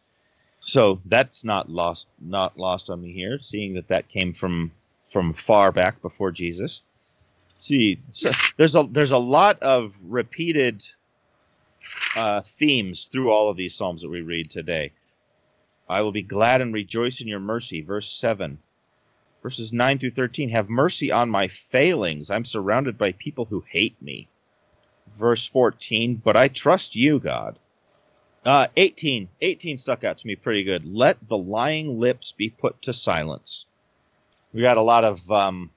So that's not lost not lost on me here, seeing that that came from from far back before Jesus. See, so there's a there's a lot of repeated uh, themes through all of these psalms that we read today. I will be glad and rejoice in your mercy. Verse seven, verses nine through thirteen. Have mercy on my failings. I'm surrounded by people who hate me. Verse fourteen. But I trust you, God. Uh, 18. 18 stuck out to me pretty good. Let the lying lips be put to silence. We got a lot of um,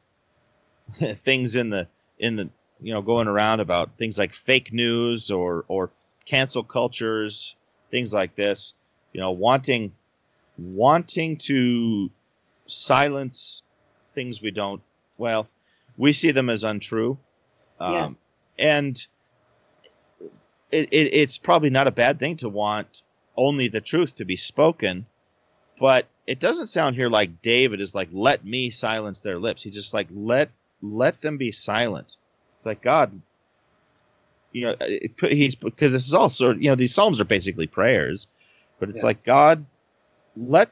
things in the in the you know going around about things like fake news or or cancel cultures, things like this. You know, wanting wanting to silence things we don't. Well, we see them as untrue, um, Yeah. and it, it, it's probably not a bad thing to want only the truth to be spoken, but it doesn't sound here like David is like, "Let me silence their lips." He's just like, "Let let them be silent." It's like God, you know, it, put- he's because this is also you know these psalms are basically prayers, but it's Yeah. like God, let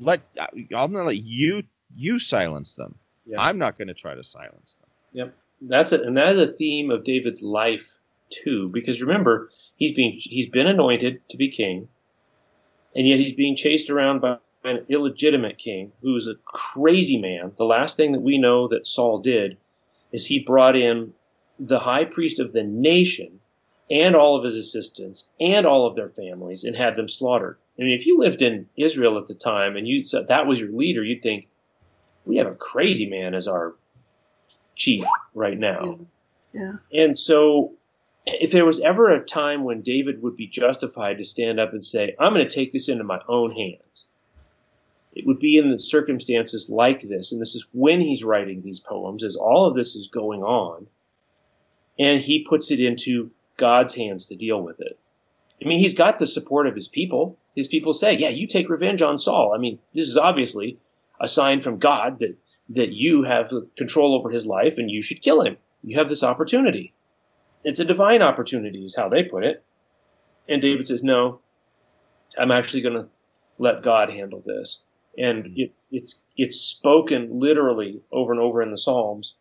let uh, I'm gonna let you you silence them. Yeah. I'm not going to try to silence them. Yep, that's it, and that is a theme of David's life too. Because remember, he's being he's been anointed to be king, and yet he's being chased around by an illegitimate king who's a crazy man. The last thing that we know that Saul did is he brought in the high priest of the nation and all of his assistants and all of their families and had them slaughtered. I mean, if you lived in Israel at the time and you said that was your leader, you'd think we have a crazy man as our chief right now. Yeah. And so if there was ever a time when David would be justified to stand up and say, I'm going to take this into my own hands, it would be in the circumstances like this. And this is when he's writing these poems, as all of this is going on. And he puts it into God's hands to deal with it. I mean, he's got the support of his people. His people say, Yeah, you take revenge on Saul. I mean, this is obviously a sign from God that, that you have control over his life and you should kill him. You have this opportunity. It's a divine opportunity, is how they put it. And David says, No, I'm actually going to let God handle this. And mm-hmm. it, it's it's spoken literally over and over in the Psalms.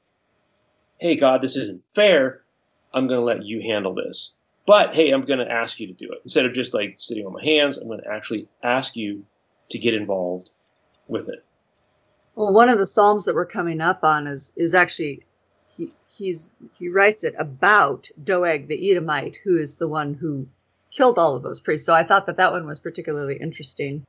Hey, God, this isn't fair. I'm going to let you handle this. But hey, I'm going to ask you to do it. Instead of just like sitting on my hands, I'm going to actually ask you to get involved with it. Well, one of the psalms that we're coming up on is is actually he he's he writes it about Doeg the Edomite, who is the one who killed all of those priests. So I thought that that one was particularly interesting.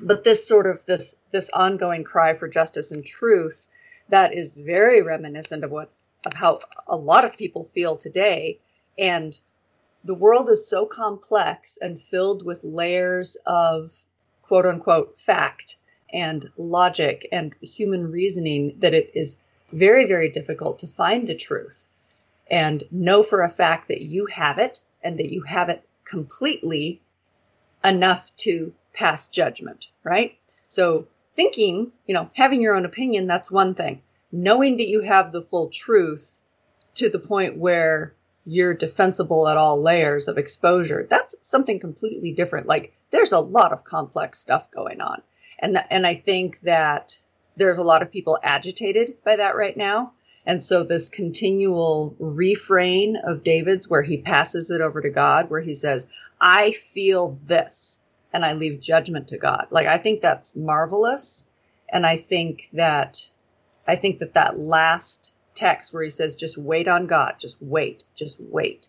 But this sort of this this ongoing cry for justice and truth that is very reminiscent of what of how a lot of people feel today. And the world is so complex and filled with layers of quote unquote fact and logic and human reasoning that it is very, very difficult to find the truth and know for a fact that you have it and that you have it completely enough to pass judgment, right? So, thinking, you know, having your own opinion, that's one thing. Knowing that you have the full truth to the point where you're defensible at all layers of exposure, that's something completely different. Like, there's a lot of complex stuff going on. And, th- and I think that there's a lot of people agitated by that right now. And so this continual refrain of David's where he passes it over to God, where he says, I feel this and I leave judgment to God. Like, I think that's marvelous. And I think that, I think that that last text where he says, just wait on God, just wait, just wait.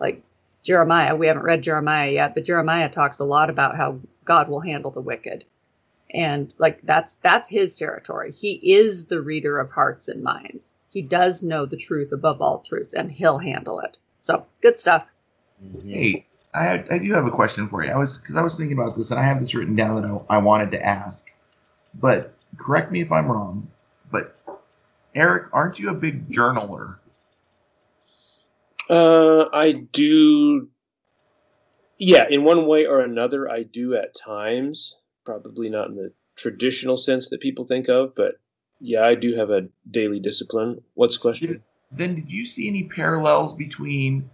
Like Jeremiah, we haven't read Jeremiah yet, but Jeremiah talks a lot about how God will handle the wicked. And like that's that's his territory. He is the reader of hearts and minds. He does know the truth above all truths and he'll handle it. So good stuff. Hey i, I do have a question for you i was because i was thinking about this and i have this written down that I, I wanted to ask but correct me if i'm wrong but eric aren't you a big journaler uh i do yeah in one way or another i do at times probably not in the traditional sense that people think of, but yeah, I do have a daily discipline. What's the question? Then did you see any parallels between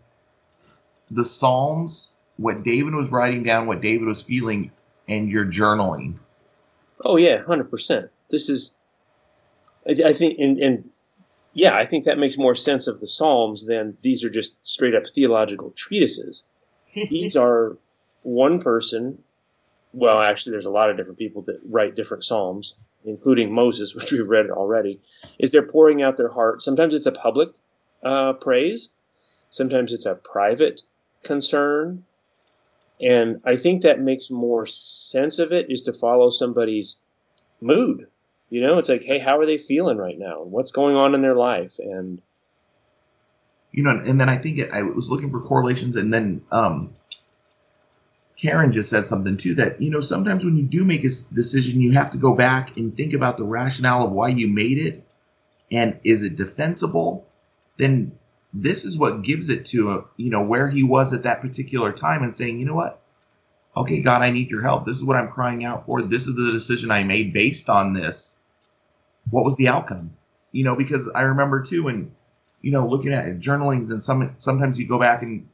the Psalms, what David was writing down, what David was feeling, and your journaling? Oh yeah, hundred percent. This is, I, I think, and, and yeah, I think that makes more sense of the Psalms than these are just straight up theological treatises. these are one person well, actually, there's a lot of different people that write different psalms, including Moses, which we've read already. Is they're pouring out their heart. Sometimes it's a public uh, praise, sometimes it's a private concern, and I think that makes more sense of it is to follow somebody's mood. You know, it's like, hey, how are they feeling right now? What's going on in their life? And you know, and then I think it, I was looking for correlations, and then um, Karen just said something too that you know sometimes when you do make a decision, you have to go back and think about the rationale of why you made it, and is it defensible? Then this is what gives it to a, you know where he was at that particular time and saying, you know what, okay, God, I need your help. This is what I'm crying out for. This is the decision I made based on this. What was the outcome? You know, because I remember too, when you know looking at journalings and some sometimes you go back and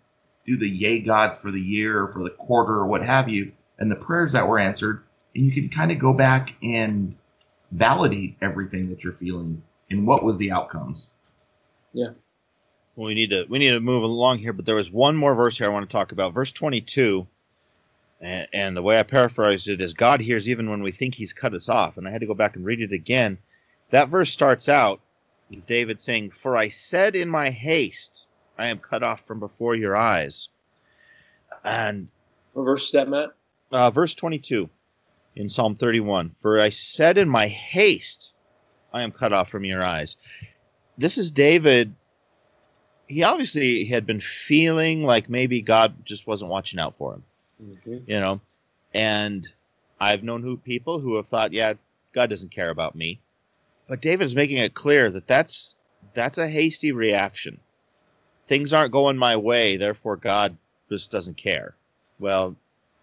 do the yay God for the year or for the quarter or what have you, and the prayers that were answered, and you can kind of go back and validate everything that you're feeling and what was the outcomes. Yeah. Well, we need to we need to move along here, but there was one more verse here I want to talk about, verse 22. And, and the way I paraphrased it is God hears even when we think He's cut us off. And I had to go back and read it again. That verse starts out with David saying, "For I said in my haste." I am cut off from before your eyes. And what verse is that, Matt? Uh, verse 22 in Psalm 31. For I said in my haste, I am cut off from your eyes. This is David. He obviously had been feeling like maybe God just wasn't watching out for him, Mhm. you know. And I've known who people who have thought, yeah, God doesn't care about me. But David is making it clear that that's that's a hasty reaction. Things aren't going my way, therefore God just doesn't care. Well,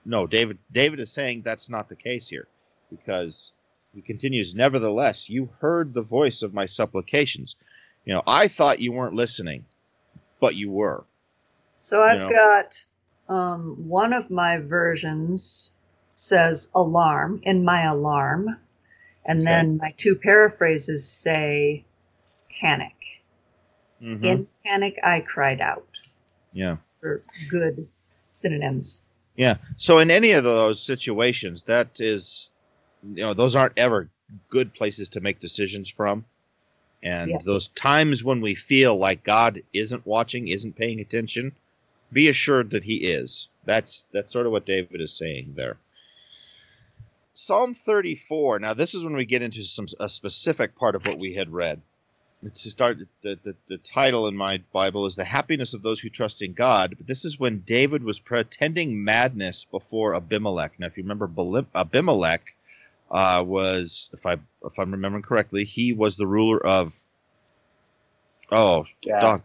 no, David David is saying that's not the case here because he continues, nevertheless, you heard the voice of my supplications. You know, I thought you weren't listening, but you were. So I've know. got um, one of my versions says alarm in my alarm, and then my two paraphrases say panic. Mhm. In panic, I cried out. yeah. For good synonyms. Yeah. So in any of those situations, that is, you know, those aren't ever good places to make decisions from. And Yeah. those times when we feel like God isn't watching, isn't paying attention, be assured that He is. That's that's sort of what David is saying there. Psalm 34. Now this is when we get into some a specific part of what we had read. It's to start the, the, the title in my Bible is the happiness of those who trust in God. But this is when David was pretending madness before Abimelech. Now, if you remember, Abimelech uh, was, if I if I'm remembering correctly, he was the ruler of oh Yeah. Dunk,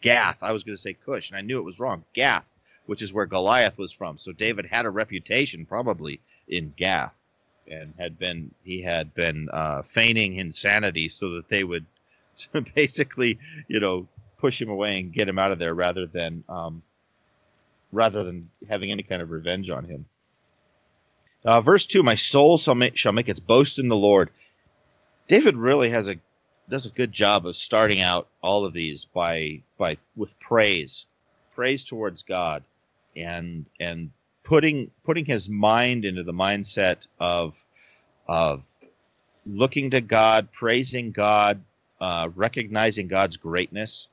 Gath. I was going to say Cush, and I knew it was wrong. Gath, which is where Goliath was from. So David had a reputation probably in Gath, and had been he had been uh, feigning insanity so that they would basically, you know, push him away and get him out of there rather than um, rather than having any kind of revenge on him. Uh, verse two: My soul shall make, shall make its boast in the Lord. David really has a does a good job of starting out all of these by by with praise, praise towards God, and and putting putting his mind into the mindset of of looking to God, praising God, uh, recognizing God's greatness.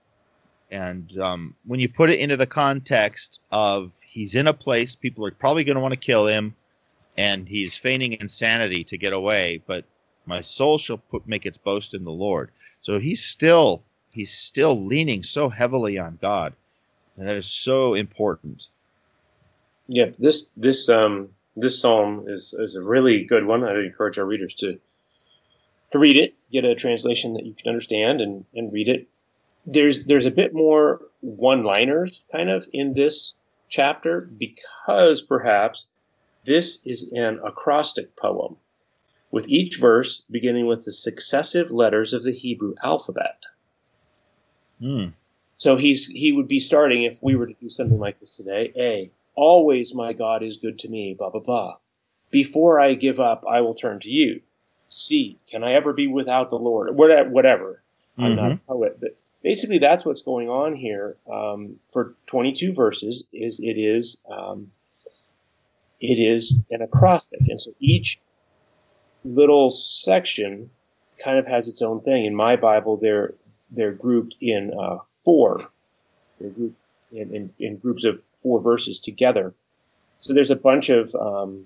And um, when you put it into the context of he's in a place, people are probably going to want to kill him, and he's feigning insanity to get away. But my soul shall put, make its boast in the Lord. So he's still he's still leaning so heavily on God, and that is so important. Yeah, this this um this psalm is is a really good one. I'd encourage our readers to to read it, get a translation that you can understand, and and read it. There's there's a bit more one-liners kind of in this chapter because perhaps this is an acrostic poem, with each verse beginning with the successive letters of the Hebrew alphabet. Hmm. So he's he would be starting if we were to do something like this today. A. Always my God is good to me. Blah blah blah. Before I give up, I will turn to you. C. Can I ever be without the Lord? Whatever. Whatever. I'm not a poet, but basically that's what's going on here um, for 22 verses. Is it is um, it is an acrostic, and so each little section kind of has its own thing. In my Bible, they're they're grouped in uh, four. They're grouped in, in, in groups of four verses together. So there's a bunch of um,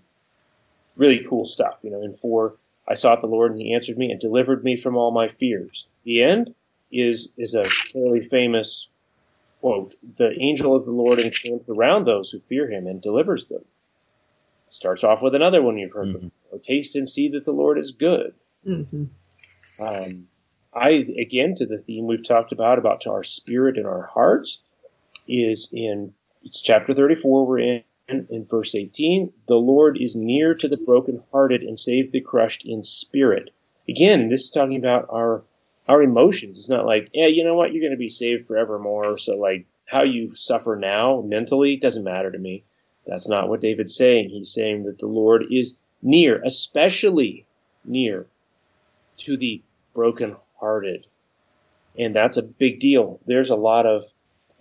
really cool stuff. You know, in four, I sought the Lord and He answered me and delivered me from all my fears. The end is is a fairly famous quote. The angel of the Lord encamps around those who fear Him and delivers them. Starts off with another one you've heard Mhm. before. Taste and see that the Lord is good. hmm Um, I again to the theme we've talked about about to our spirit and our hearts is in it's chapter 34 we're in in verse 18 the lord is near to the brokenhearted and save the crushed in spirit. Again this is talking about our our emotions. It's not like yeah you know what? You're going to be saved forevermore. So like how you suffer now mentally doesn't matter to me that's not what david's saying he's saying that the lord is near especially near to the brokenhearted. And that's a big deal. There's a lot of,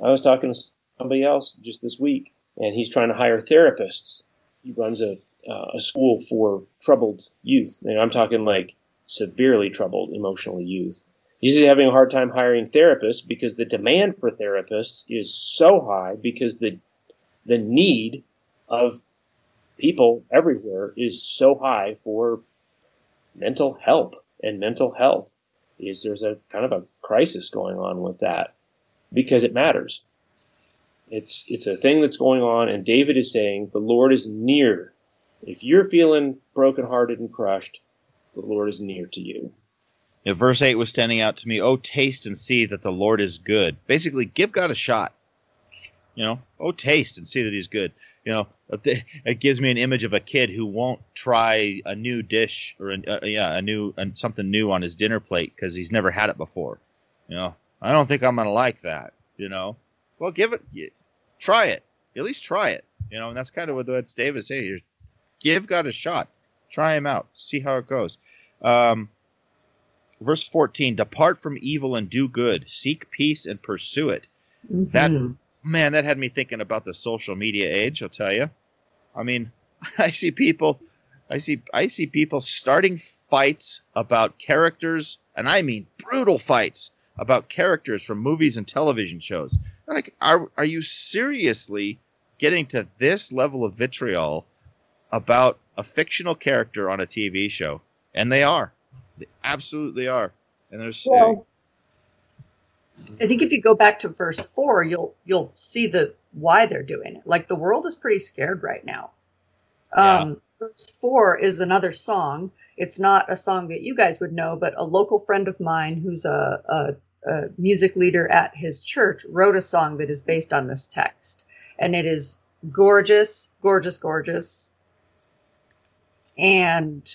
I was talking to somebody else just this week, and he's trying to hire therapists. He runs a, uh, a school for troubled youth. And I'm talking like severely troubled emotionally youth. He's having a hard time hiring therapists because the demand for therapists is so high because the the need of people everywhere is so high for mental help and mental health is there's a kind of a crisis going on with that because it matters. It's it's a thing that's going on, and David is saying the Lord is near. If you're feeling brokenhearted and crushed, the Lord is near to you. Yeah, verse 8 was standing out to me. Oh, taste and see that the Lord is good. Basically, give God a shot. You know, oh, taste and see that he's good. You know, it gives me an image of a kid who won't try a new dish or a, uh, yeah, a new something new on his dinner plate because he's never had it before. You know, I don't think I'm gonna like that. You know, well, give it, try it. At least try it. You know, and that's kind of what what David saying here. Give God a shot. Try him out. See how it goes. Um, verse 14 Depart from evil and do good. Seek peace and pursue it. Mm-hmm. That man, that had me thinking about the social media age. I'll tell you. I mean, I see people, I see, I see people starting fights about characters, and I mean brutal fights about characters from movies and television shows. Like, are are you seriously getting to this level of vitriol about a fictional character on a TV show? And they are, they absolutely are. And there's. Well, I think if you go back to verse four, you'll you'll see the why they're doing it. Like the world is pretty scared right now. Um, yeah. Verse four is another song. It's not a song that you guys would know, but a local friend of mine who's a, a, a music leader at his church wrote a song that is based on this text, and it is gorgeous, gorgeous, gorgeous. And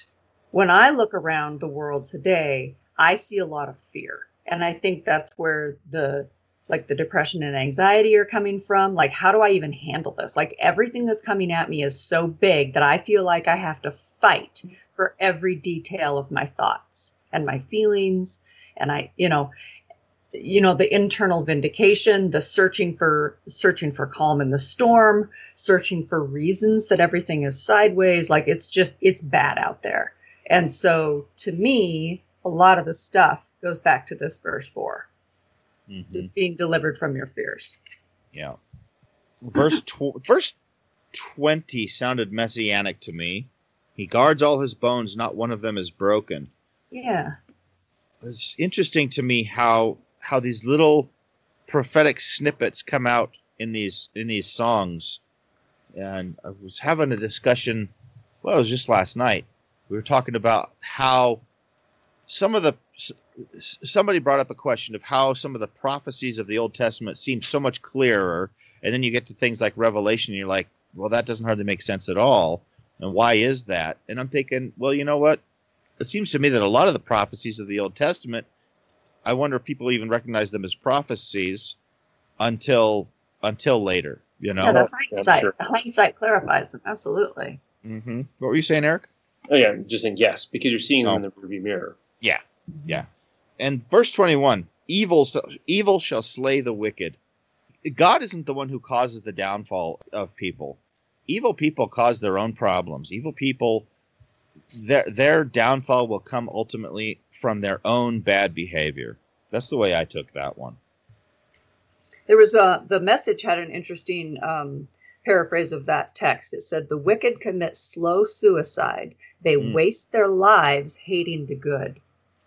when I look around the world today, I see a lot of fear and i think that's where the like the depression and anxiety are coming from. Like how do i even handle this? Like everything that's coming at me is so big that i feel like i have to fight for every detail of my thoughts and my feelings. And i you know you know the internal vindication the searching for searching for calm in the storm searching for reasons that everything is sideways. Like it's just it's bad out there. And so to me a lot of the stuff goes back to this verse 4 mm-hmm. being delivered from your fears. Yeah. Verse tw- verse 20 sounded messianic to me. He guards all his bones, not one of them is broken. Yeah. It's interesting to me how how these little prophetic snippets come out in these in these songs. And I was having a discussion well, it was just last night. We were talking about how some of the somebody brought up a question of how some of the prophecies of the Old Testament seem so much clearer, and then you get to things like Revelation, and you're like, well, that doesn't hardly make sense at all. And why is that? And I'm thinking, well, you know what? It seems to me that a lot of the prophecies of the Old Testament, I wonder if people even recognize them as prophecies until until later. You know, yeah, the hindsight, sure. hindsight clarifies them absolutely. Mm-hmm. What were you saying, Eric? Oh yeah, just saying yes because you're seeing them oh. in the rearview mirror. Yeah, yeah. And verse 21 evil, evil shall slay the wicked. God isn't the one who causes the downfall of people. Evil people cause their own problems. Evil people, their, their downfall will come ultimately from their own bad behavior. That's the way I took that one. There was a, the message had an interesting um, paraphrase of that text. It said, The wicked commit slow suicide. They mm. waste their lives hating the good.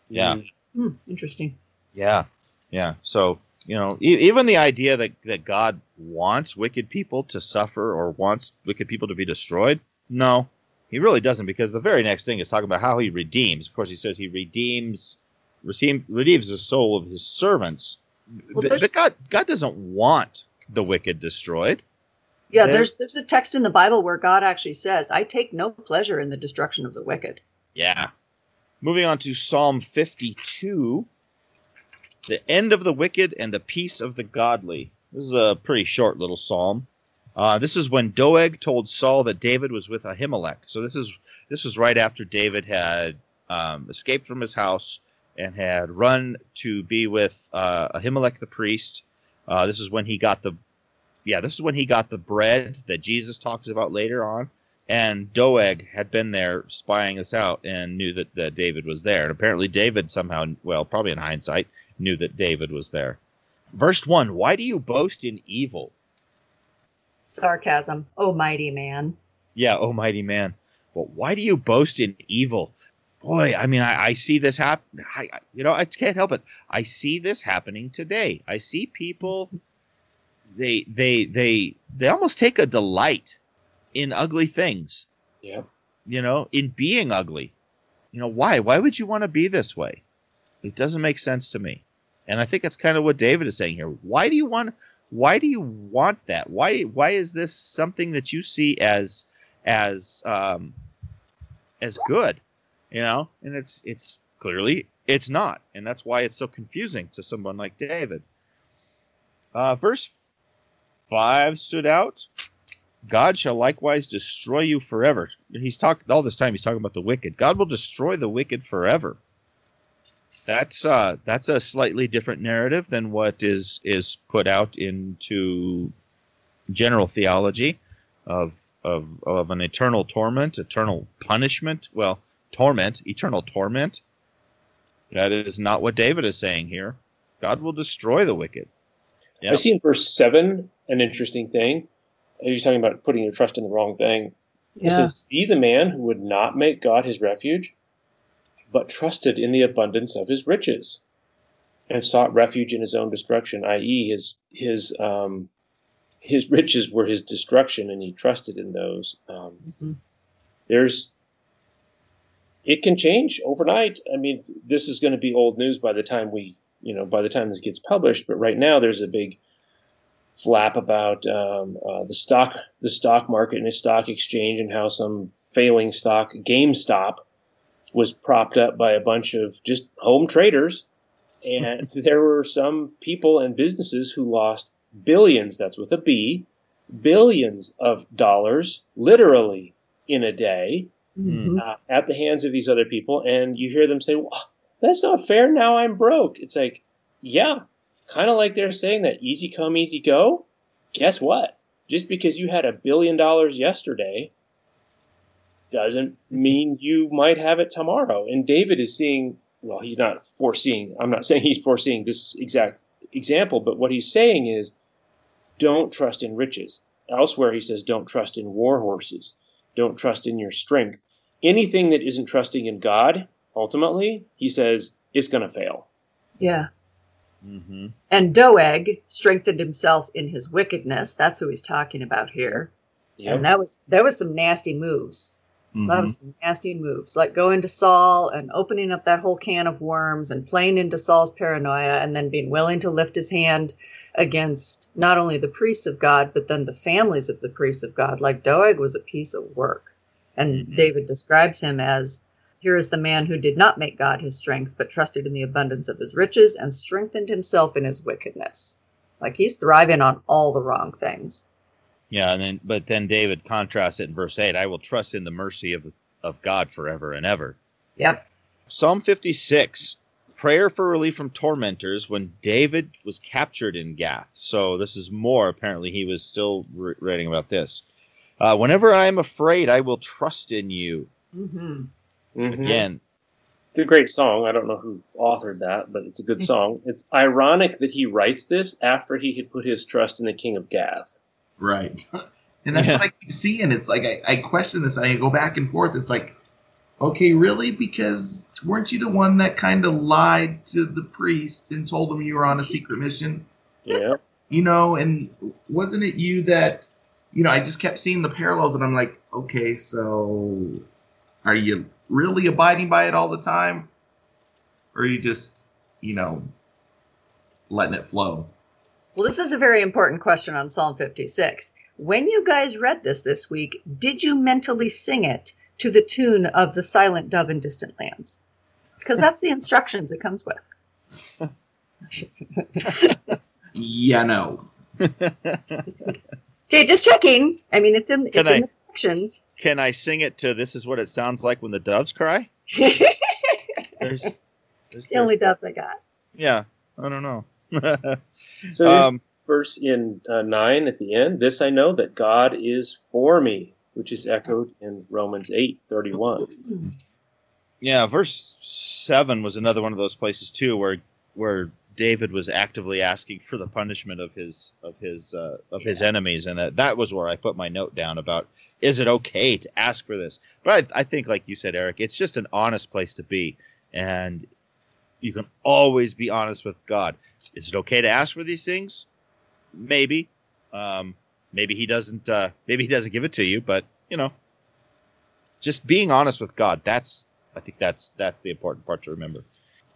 Yeah. Hmm, interesting. Yeah. Yeah. So, you know, e- even the idea that, that God wants wicked people to suffer or wants wicked people to be destroyed, no, he really doesn't because the very next thing is talking about how he redeems. Of course, he says he redeems redeems the soul of his servants. Well, but, but God God doesn't want the wicked destroyed. Yeah, there's there's a text in the Bible where God actually says, "I take no pleasure in the destruction of the wicked." Yeah, Moving on to Psalm 52, the end of the wicked and the peace of the godly. This is a pretty short little psalm. Uh, this is when Doeg told Saul that David was with Ahimelech. So this is this was right after David had um, escaped from his house and had run to be with uh, Ahimelech the priest. Uh, this is when he got the yeah this is when he got the bread that Jesus talks about later on and Doeg had been there spying us out and knew that, that David was there. And apparently, David somehow, well, probably in hindsight, knew that David was there. Verse 1 Why do you boast in evil? Sarcasm. Oh, mighty man. Yeah, oh, mighty man. But why do you boast in evil? boy, I mean, I, I see this happen. I, you know, I can't help it. I see this happening today. I see people. They they they they almost take a delight in ugly things. Yeah. You know, in being ugly. You know why? Why would you want to be this way? It doesn't make sense to me. And I think that's kind of what David is saying here. Why do you want? Why do you want that? Why why is this something that you see as as um, as good? You know, and it's it's clearly it's not, and that's why it's so confusing to someone like David. Uh, verse five stood out. God shall likewise destroy you forever. He's talked all this time. He's talking about the wicked. God will destroy the wicked forever. That's uh, that's a slightly different narrative than what is is put out into general theology of of of an eternal torment, eternal punishment. Well, torment, eternal torment. That is not what David is saying here. God will destroy the wicked. I see in verse seven an interesting thing. He's talking about putting your trust in the wrong thing. It Yeah. says, "See the man who would not make God his refuge, but trusted in the abundance of his riches, and sought refuge in his own destruction." I.e., his his um, his riches were his destruction, and he trusted in those. Um, Mhm. there's it can change overnight. I mean, this is going to be old news by the time we, you know, by the time this gets published. But right now, there's a big flap about um, uh, the stock, the stock market and the stock exchange, and how some failing stock, GameStop, was propped up by a bunch of just home traders, and there were some people and businesses who lost billions. That's with a B, billions of dollars, literally in a day Mhm. uh, at the hands of these other people, and you hear them say, well, "That's not fair. Now I'm broke." It's like, yeah, kind of like they're saying that easy come, easy go. Guess what? Just because you had a billion dollars yesterday doesn't mean you might have it tomorrow. And David is seeing. Well, he's not foreseeing. I'm not saying he's foreseeing this exact example, but what he's saying is, don't trust in riches. Elsewhere, he says, don't trust in war horses. Don't trust in your strength anything that isn't trusting in God, ultimately, he says, is going to fail. Yeah. Mm-hmm. And Doeg strengthened himself in his wickedness. That's who he's talking about here. Yep. And that was there was some nasty moves. Mm-hmm. That was some nasty moves, like going to Saul and opening up that whole can of worms and playing into Saul's paranoia, and then being willing to lift his hand against not only the priests of God, but then the families of the priests of God. Like Doeg was a piece of work. And Mhm. David describes him as here is the man who did not make God his strength, but trusted in the abundance of his riches and strengthened himself in his wickedness. Like he's thriving on all the wrong things. Yeah, and then but then David contrasts it in verse eight. I will trust in the mercy of of God forever and ever. Yep. Psalm fifty six. Prayer for relief from tormentors when David was captured in Gath. So this is more. Apparently, he was still writing about this. Uh, Whenever I am afraid, I will trust in you. Mm-hmm. Mhm. Again, It's a great song. I don't know who authored that, but it's a good song. It's ironic that he writes this after he had put his trust in the king of Gath. Right. And that's Yeah. what I keep seeing. It's like I, I question this. I go back and forth. It's like, okay, really? Because weren't you the one that kind of lied to the priest and told him you were on a secret mission? Yeah. You know, and wasn't it you that, you know, I just kept seeing the parallels and I'm like, okay, so are you really abiding by it all the time? Or are you just, you know, letting it flow? Well, this is a very important question on Psalm 56. When you guys read this this week, did you mentally sing it to the tune of the silent dove in distant lands? Because that's the instructions it comes with. Yeah, no. Okay, just checking. I mean, it's in, it's Can in the sections. Can I sing it to "This is what it sounds like when the doves cry"? There's, there's, the only doves I got. yeah. I don't know. So um, verse in uh, 9 at the end. This I know that God is for me, which is echoed in Romans 8 31. Yeah, verse seven was another one of those places too, where where David was actively asking for the punishment of his of his uh, of his enemies, and that, that was where I put my note down about is it okay to ask for this? But I, I think, like you said, Eric, it's just an honest place to be, and you can always be honest with God. Is it okay to ask for these things? Maybe, um, maybe he doesn't. Uh, maybe he doesn't give it to you, but you know, just being honest with God. That's I think that's that's the important part to remember.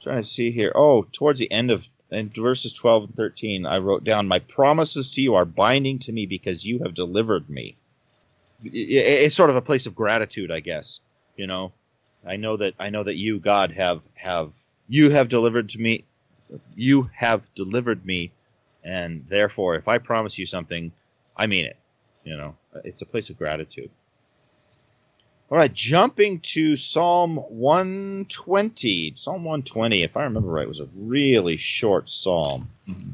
Trying to see here. Oh, towards the end of in verses 12 and 13, I wrote down, "My promises to you are binding to me because you have delivered me." It's sort of a place of gratitude, I guess. You know, I know that I know that you, God, have have you have delivered to me. You have delivered me, and therefore, if I promise you something, I mean it. You know, it's a place of gratitude. All right, jumping to Psalm 120. Psalm 120, if I remember right, was a really short psalm. Mm-hmm.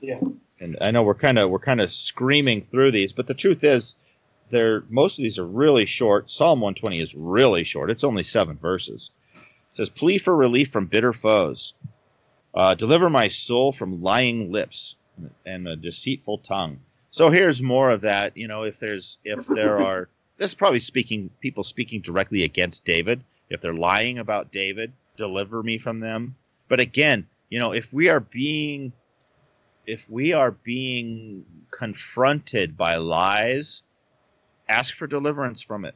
Yeah. And I know we're kind of we're kind of screaming through these, but the truth is, they're most of these are really short. Psalm 120 is really short. It's only seven verses. It says, "Plea for relief from bitter foes, uh, deliver my soul from lying lips and a deceitful tongue." So here's more of that. You know, if there's if there are this is probably speaking people speaking directly against David. If they're lying about David, deliver me from them. But again, you know, if we are being if we are being confronted by lies, ask for deliverance from it.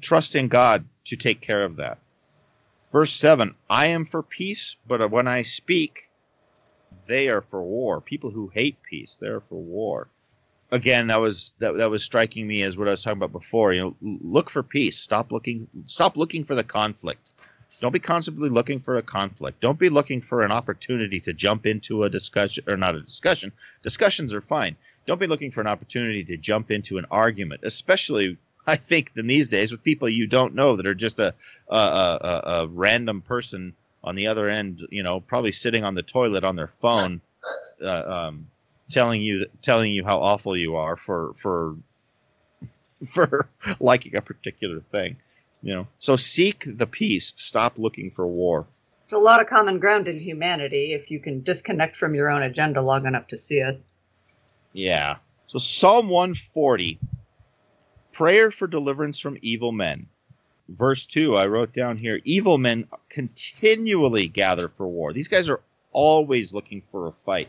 Trust in God to take care of that. Verse 7 I am for peace, but when I speak, they are for war. People who hate peace, they're for war again that was that, that was striking me as what I was talking about before. You know, look for peace. Stop looking stop looking for the conflict. Don't be constantly looking for a conflict. Don't be looking for an opportunity to jump into a discussion or not a discussion. Discussions are fine. Don't be looking for an opportunity to jump into an argument, especially I think in these days with people you don't know that are just a a, a, a random person on the other end. You know, probably sitting on the toilet on their phone. Uh, um, telling you telling you how awful you are for for for liking a particular thing you know? So seek the peace. Stop looking for war. There's a lot of common ground in humanity if you can disconnect from your own agenda long enough to see it. Yeah. So psalm 140 prayer for deliverance from evil men. Verse 2 i wrote down here evil men continually gather for war. These guys are always looking for a fight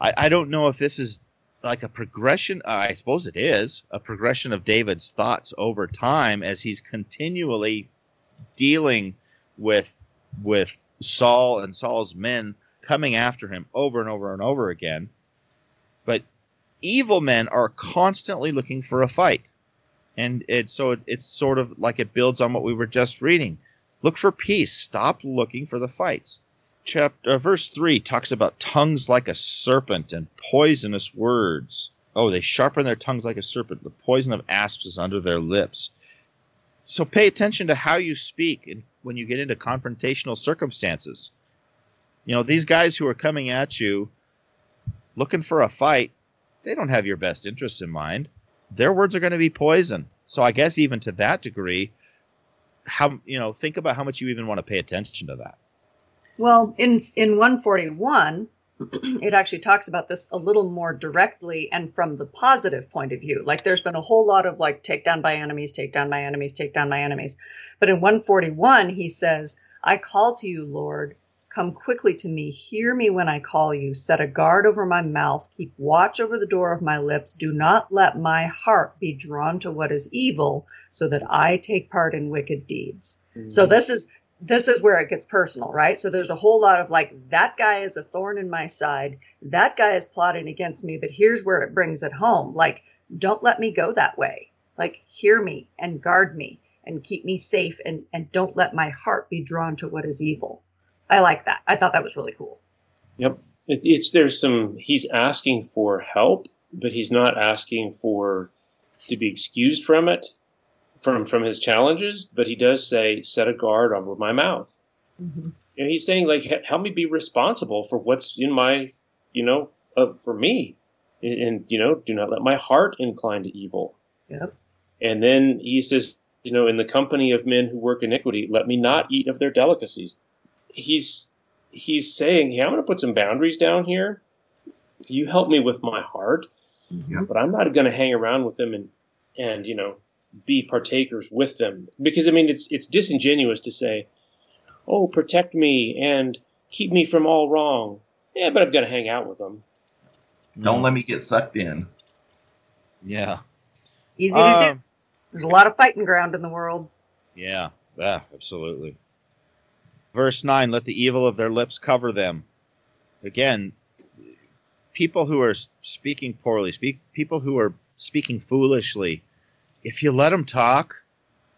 I, I don't know if this is like a progression. I suppose it is a progression of David's thoughts over time as he's continually dealing with with Saul and Saul's men coming after him over and over and over again. But evil men are constantly looking for a fight. And it's so it, it's sort of like it builds on what we were just reading. Look for peace. Stop looking for the fights chapter uh, verse 3 talks about tongues like a serpent and poisonous words. Oh they sharpen their tongues like a serpent. The poison of asps is under their lips. So pay attention to how you speak and when you get into confrontational circumstances. You know these guys who are coming at you looking for a fight they don't have your best interests in mind. Their words are going to be poison. So i guess even to that degree how you know think about how much you even want to pay attention to that well, in in 141, it actually talks about this a little more directly and from the positive point of view. Like there's been a whole lot of like take down my enemies, take down my enemies, take down my enemies. But in 141, he says, I call to you, Lord. Come quickly to me. Hear me when I call you. Set a guard over my mouth. Keep watch over the door of my lips. Do not let my heart be drawn to what is evil, so that I take part in wicked deeds. Mm-hmm. So this is this is where it gets personal, right? So there's a whole lot of like, that guy is a thorn in my side. That guy is plotting against me, but here's where it brings it home. Like, don't let me go that way. Like, hear me and guard me and keep me safe and, and don't let my heart be drawn to what is evil. I like that. I thought that was really cool. Yep. It, it's there's some, he's asking for help, but he's not asking for to be excused from it from from his challenges, but he does say, "Set a guard over my mouth." Mm-hmm. And he's saying, like, help me be responsible for what's in my, you know, uh, for me, and, and, you know, do not let my heart incline to evil. Yep. And then he says, you know, in the company of men who work iniquity, let me not eat of their delicacies. He's he's saying, "Yeah, I'm going to put some boundaries down here. You help me with my heart, Yeah. but I'm not going to hang around with them and and you know be partakers with them because I mean it's it's disingenuous to say, "Oh, protect me and keep me from all wrong." Yeah, but I've got to hang out with them. Don't let me get sucked in. Yeah. Easy to do. Um, There's a lot of fighting ground in the world. Yeah, yeah, absolutely. Verse 9 let the evil of their lips cover them. Again, people who are speaking poorly, speak people who are speaking foolishly, if you let them talk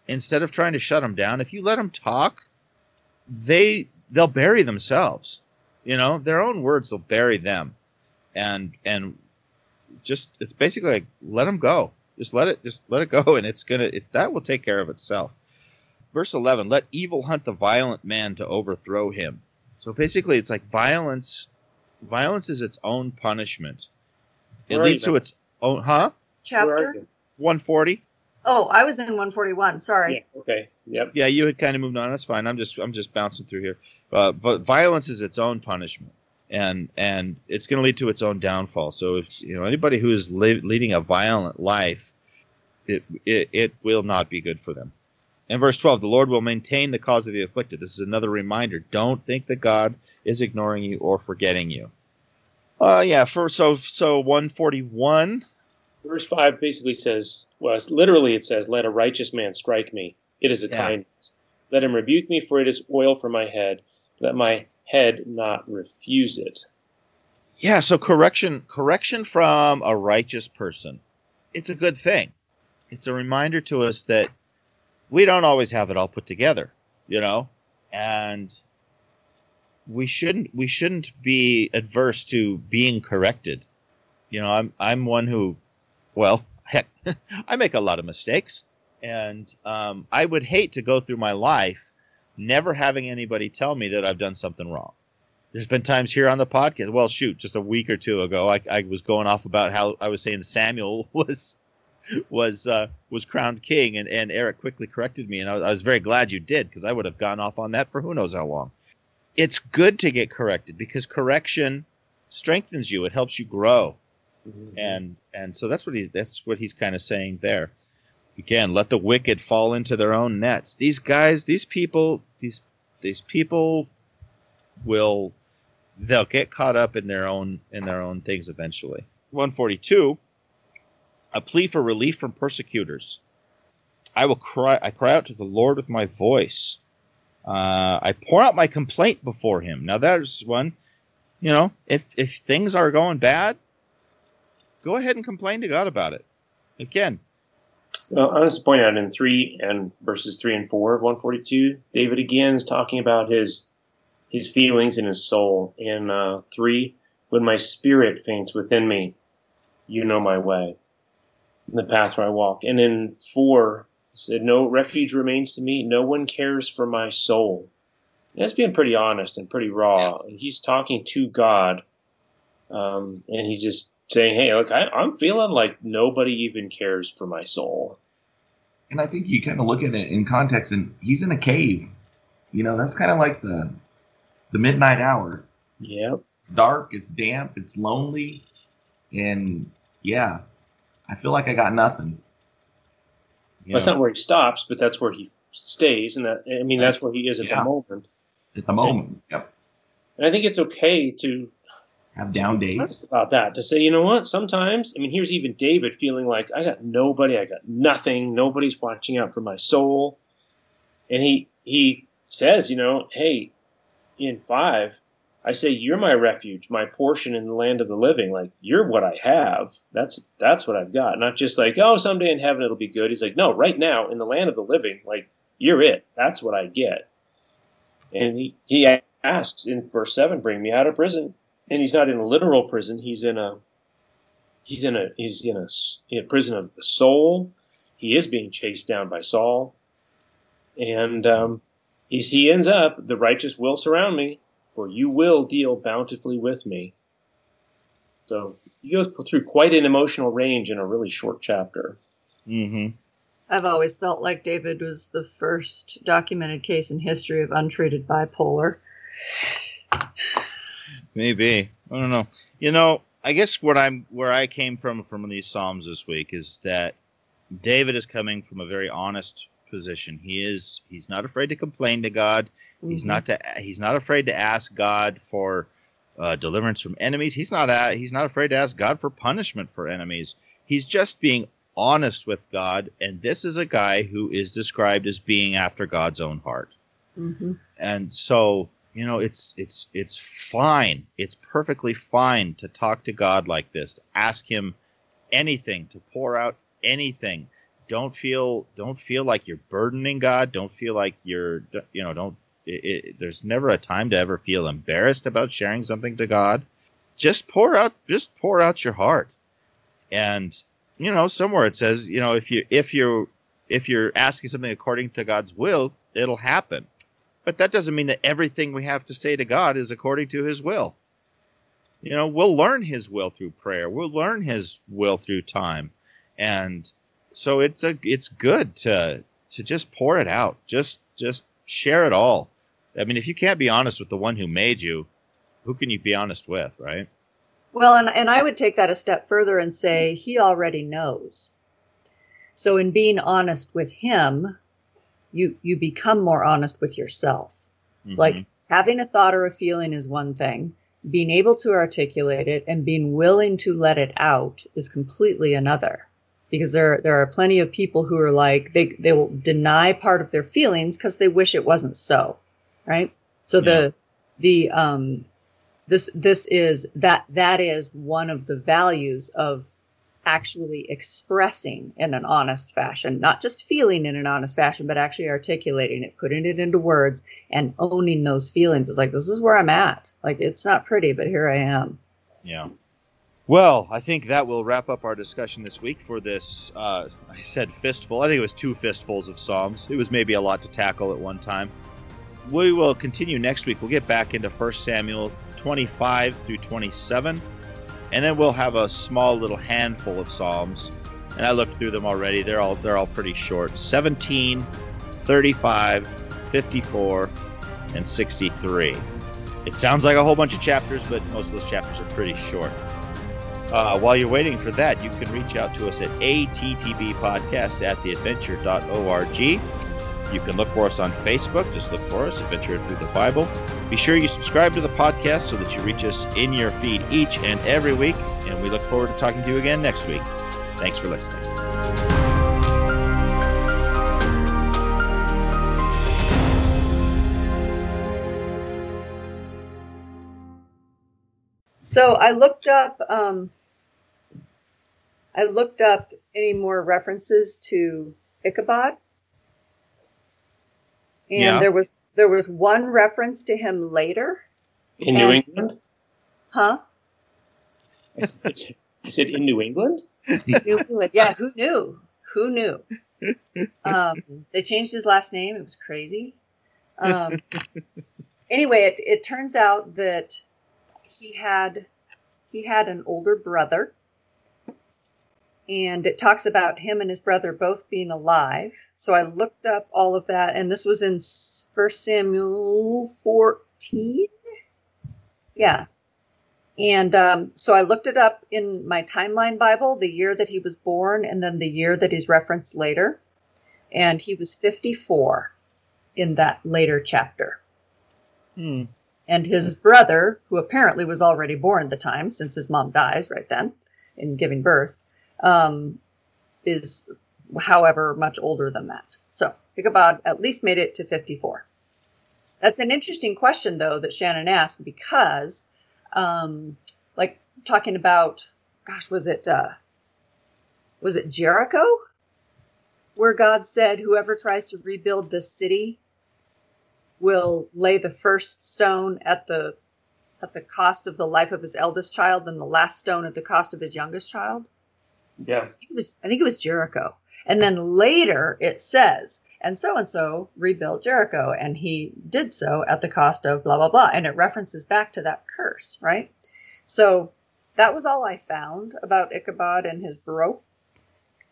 instead of trying to shut them down, if you let them talk, they they'll bury themselves. You know, their own words will bury them. And and just it's basically like let them go. Just let it just let it go and it's going to it, that will take care of itself verse 11 let evil hunt the violent man to overthrow him so basically it's like violence violence is its own punishment it Where leads to its own huh Chapter? 140 Oh, I was in 141. Sorry. Yeah. Okay. Yep. yeah you had kind of moved on that's fine i'm just i'm just bouncing through here uh, but violence is its own punishment and and it's going to lead to its own downfall so if you know anybody who is li- leading a violent life it, it it will not be good for them and verse 12 the lord will maintain the cause of the afflicted this is another reminder don't think that god is ignoring you or forgetting you uh yeah for so so 141 Verse five basically says, well, it's, literally it says, "Let a righteous man strike me; it is a Yeah. kindness. Let him rebuke me, for it is oil for my head. Let my head not refuse it." Yeah, so correction correction from a righteous person. It's a good thing. It's a reminder to us that we don't always have it all put together, you know? And we shouldn't we shouldn't be adverse to being corrected. You know, I'm I'm one who well, heck, I make a lot of mistakes and um, I would hate to go through my life never having anybody tell me that I've done something wrong there's been times here on the podcast. Well, shoot, just a week or two ago, I, I was going off about how I was saying Samuel was was uh, was crowned king, and, and Eric quickly corrected me, and I I was very glad you did because I would have gone off on that for who knows how long. It's good to get corrected because correction strengthens you. It helps you grow, and and so that's what he's that's what he's kind of saying there. Again, let the wicked fall into their own nets. These guys, these people, these these people will they'll get caught up in their own in their own things eventually. 142 a plea for relief from persecutors. I will cry I cry out to the Lord with my voice. Uh, I pour out my complaint before him. Now there's one, you know, if if things are going bad, go ahead and complain to God about it. Again, Well, I was to point out in three and verses three and four of one forty two, David again is talking about his his feelings in his soul. In uh, three, when my spirit faints within me, you know my way, the path where I walk. And in four, he said, "No refuge remains to me. No one cares for my soul." And that's being pretty honest and pretty raw. And he's talking to God, um, and he's just saying, "Hey, look, I, I'm feeling like nobody even cares for my soul." And I think you kind of look at it in context, and he's in a cave. You know, that's kind of like the the midnight hour. Yeah. It's dark, it's damp, it's lonely, and yeah, I feel like I got nothing. you That's know, not where he stops, but that's where he stays, and that I mean that's where he is at Yeah. the moment. At the moment, yep, And I think it's okay to have down days. about that to say, you know what? Sometimes, I mean, here's even David feeling like I got nobody, I got nothing, nobody's watching out for my soul, and he he says, you know, hey, in five, I say you're my refuge, my portion in the land of the living. Like you're what I have. That's that's what I've got. Not just like oh someday in heaven it'll be good. He's like no, right now in the land of the living, like you're it. That's what I get. And he he asks in verse seven, bring me out of prison. And he's not in a literal prison. He's in a he's in a he's in a, s- in a prison of the soul. He is being chased down by Saul, and um, he's, he ends up the righteous will surround me for you will deal bountifully with me. So you go through quite an emotional range in a really short chapter. mhm. I've always felt like David was the first documented case in history of untreated bipolar. Maybe I don't know. You know, I guess what I'm where I came from from these psalms this week is that David is coming from a very honest position. He is he's not afraid to complain to God. He's Mhm. not to he's not afraid to ask God for uh, deliverance from enemies. He's not he's not afraid to ask God for punishment for enemies. He's just being honest with God, and this is a guy who is described as being after God's own heart Mhm. and so you know it's it's it's fine. It's perfectly fine to talk to god like this to ask him anything to pour out anything. Don't feel don't feel like you're burdening god. Don't feel like you're you know don't it, it, there's never a time to ever feel embarrassed about sharing something to god. Just pour out just pour out your heart. And you know somewhere it says you know if you if you if you're asking something according to god's will it'll happen but that doesn't mean that everything we have to say to God is according to his will. You know, we'll learn his will through prayer. We'll learn his will through time. And so it's a it's good to to just pour it out. Just just share it all. I mean, if you can't be honest with the one who made you, who can you be honest with, right? Well, and, and I would take that a step further and say he already knows. So in being honest with him, you you become more honest with yourself. Mhm. Like having a thought or a feeling is one thing, being able to articulate it and being willing to let it out is completely another. Because there there are plenty of people who are like they they will deny part of their feelings because they wish it wasn't so, right? So the the um this this is that that is one of the values of actually expressing in an honest fashion, not just feeling in an honest fashion, but actually articulating it, putting it into words and owning those feelings. It's like, this is where I'm at. Like, it's not pretty, but here I am. Yeah. Well, I think that will wrap up our discussion this week for this. Uh, I said fistful. I think it was two fistfuls of Psalms. It was maybe a lot to tackle at one time. We will continue next week. We'll get back into 1 Samuel 25 through 27, and then we'll have a small little handful of Psalms. And I looked through them already. They're all they're all pretty short. 17, 35, 54, and 63. It sounds like a whole bunch of chapters, but most of those chapters are pretty short. Uh, while you're waiting for that, you can reach out to us at attbpodcast at theadventure.org. You can look for us on Facebook. Just look for us, Adventure Through the Bible. Be sure you subscribe to the podcast so that you reach us in your feed each and every week. And we look forward to talking to you again next week. Thanks for listening. So I looked up, um, I looked up any more references to Ichabod. And Yeah. there was there was one reference to him later. In New And- England? Huh? I said, I said in New England? New England. Yeah, who knew? Who knew? Um, they changed his last name. It was crazy. Um, anyway, it, it turns out that he had he had an older brother, and it talks about him and his brother both being alive. So I looked up all of that, and this was in First Samuel fourteen. Yeah, and um, so I looked it up in my timeline Bible, the year that he was born, and then the year that he's referenced later. And he was 54 in that later chapter. Hmm. And his brother, who apparently was already born at the time, since his mom dies right then in giving birth, um, is however much older than that. So Ichabod at least made it to 54. That's an interesting question, though, that Shannon asked because um, like talking about, gosh, was it uh, was it Jericho, where God said, "Whoever tries to rebuild this city will lay the first stone at the at the cost of the life of his eldest child, and the last stone at the cost of his youngest child." Yeah. I think it was I think it was Jericho. And then later it says, and so and so rebuilt Jericho, and he did so at the cost of blah blah blah, and it references back to that curse, right? So that was all I found about Ichabod and his bro.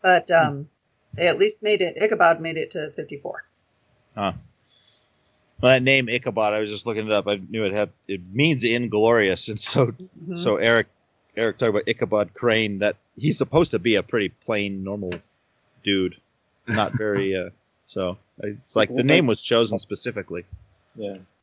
But um, they at least made it. Ichabod made it to fifty-four. Well, that name Ichabod, I was just looking it up. I knew it had it means inglorious, and so Mhm. so Eric Eric talked about Ichabod Crane. That he's supposed to be a pretty plain, normal dude, not very. uh So it's like the name was chosen specifically. Yeah.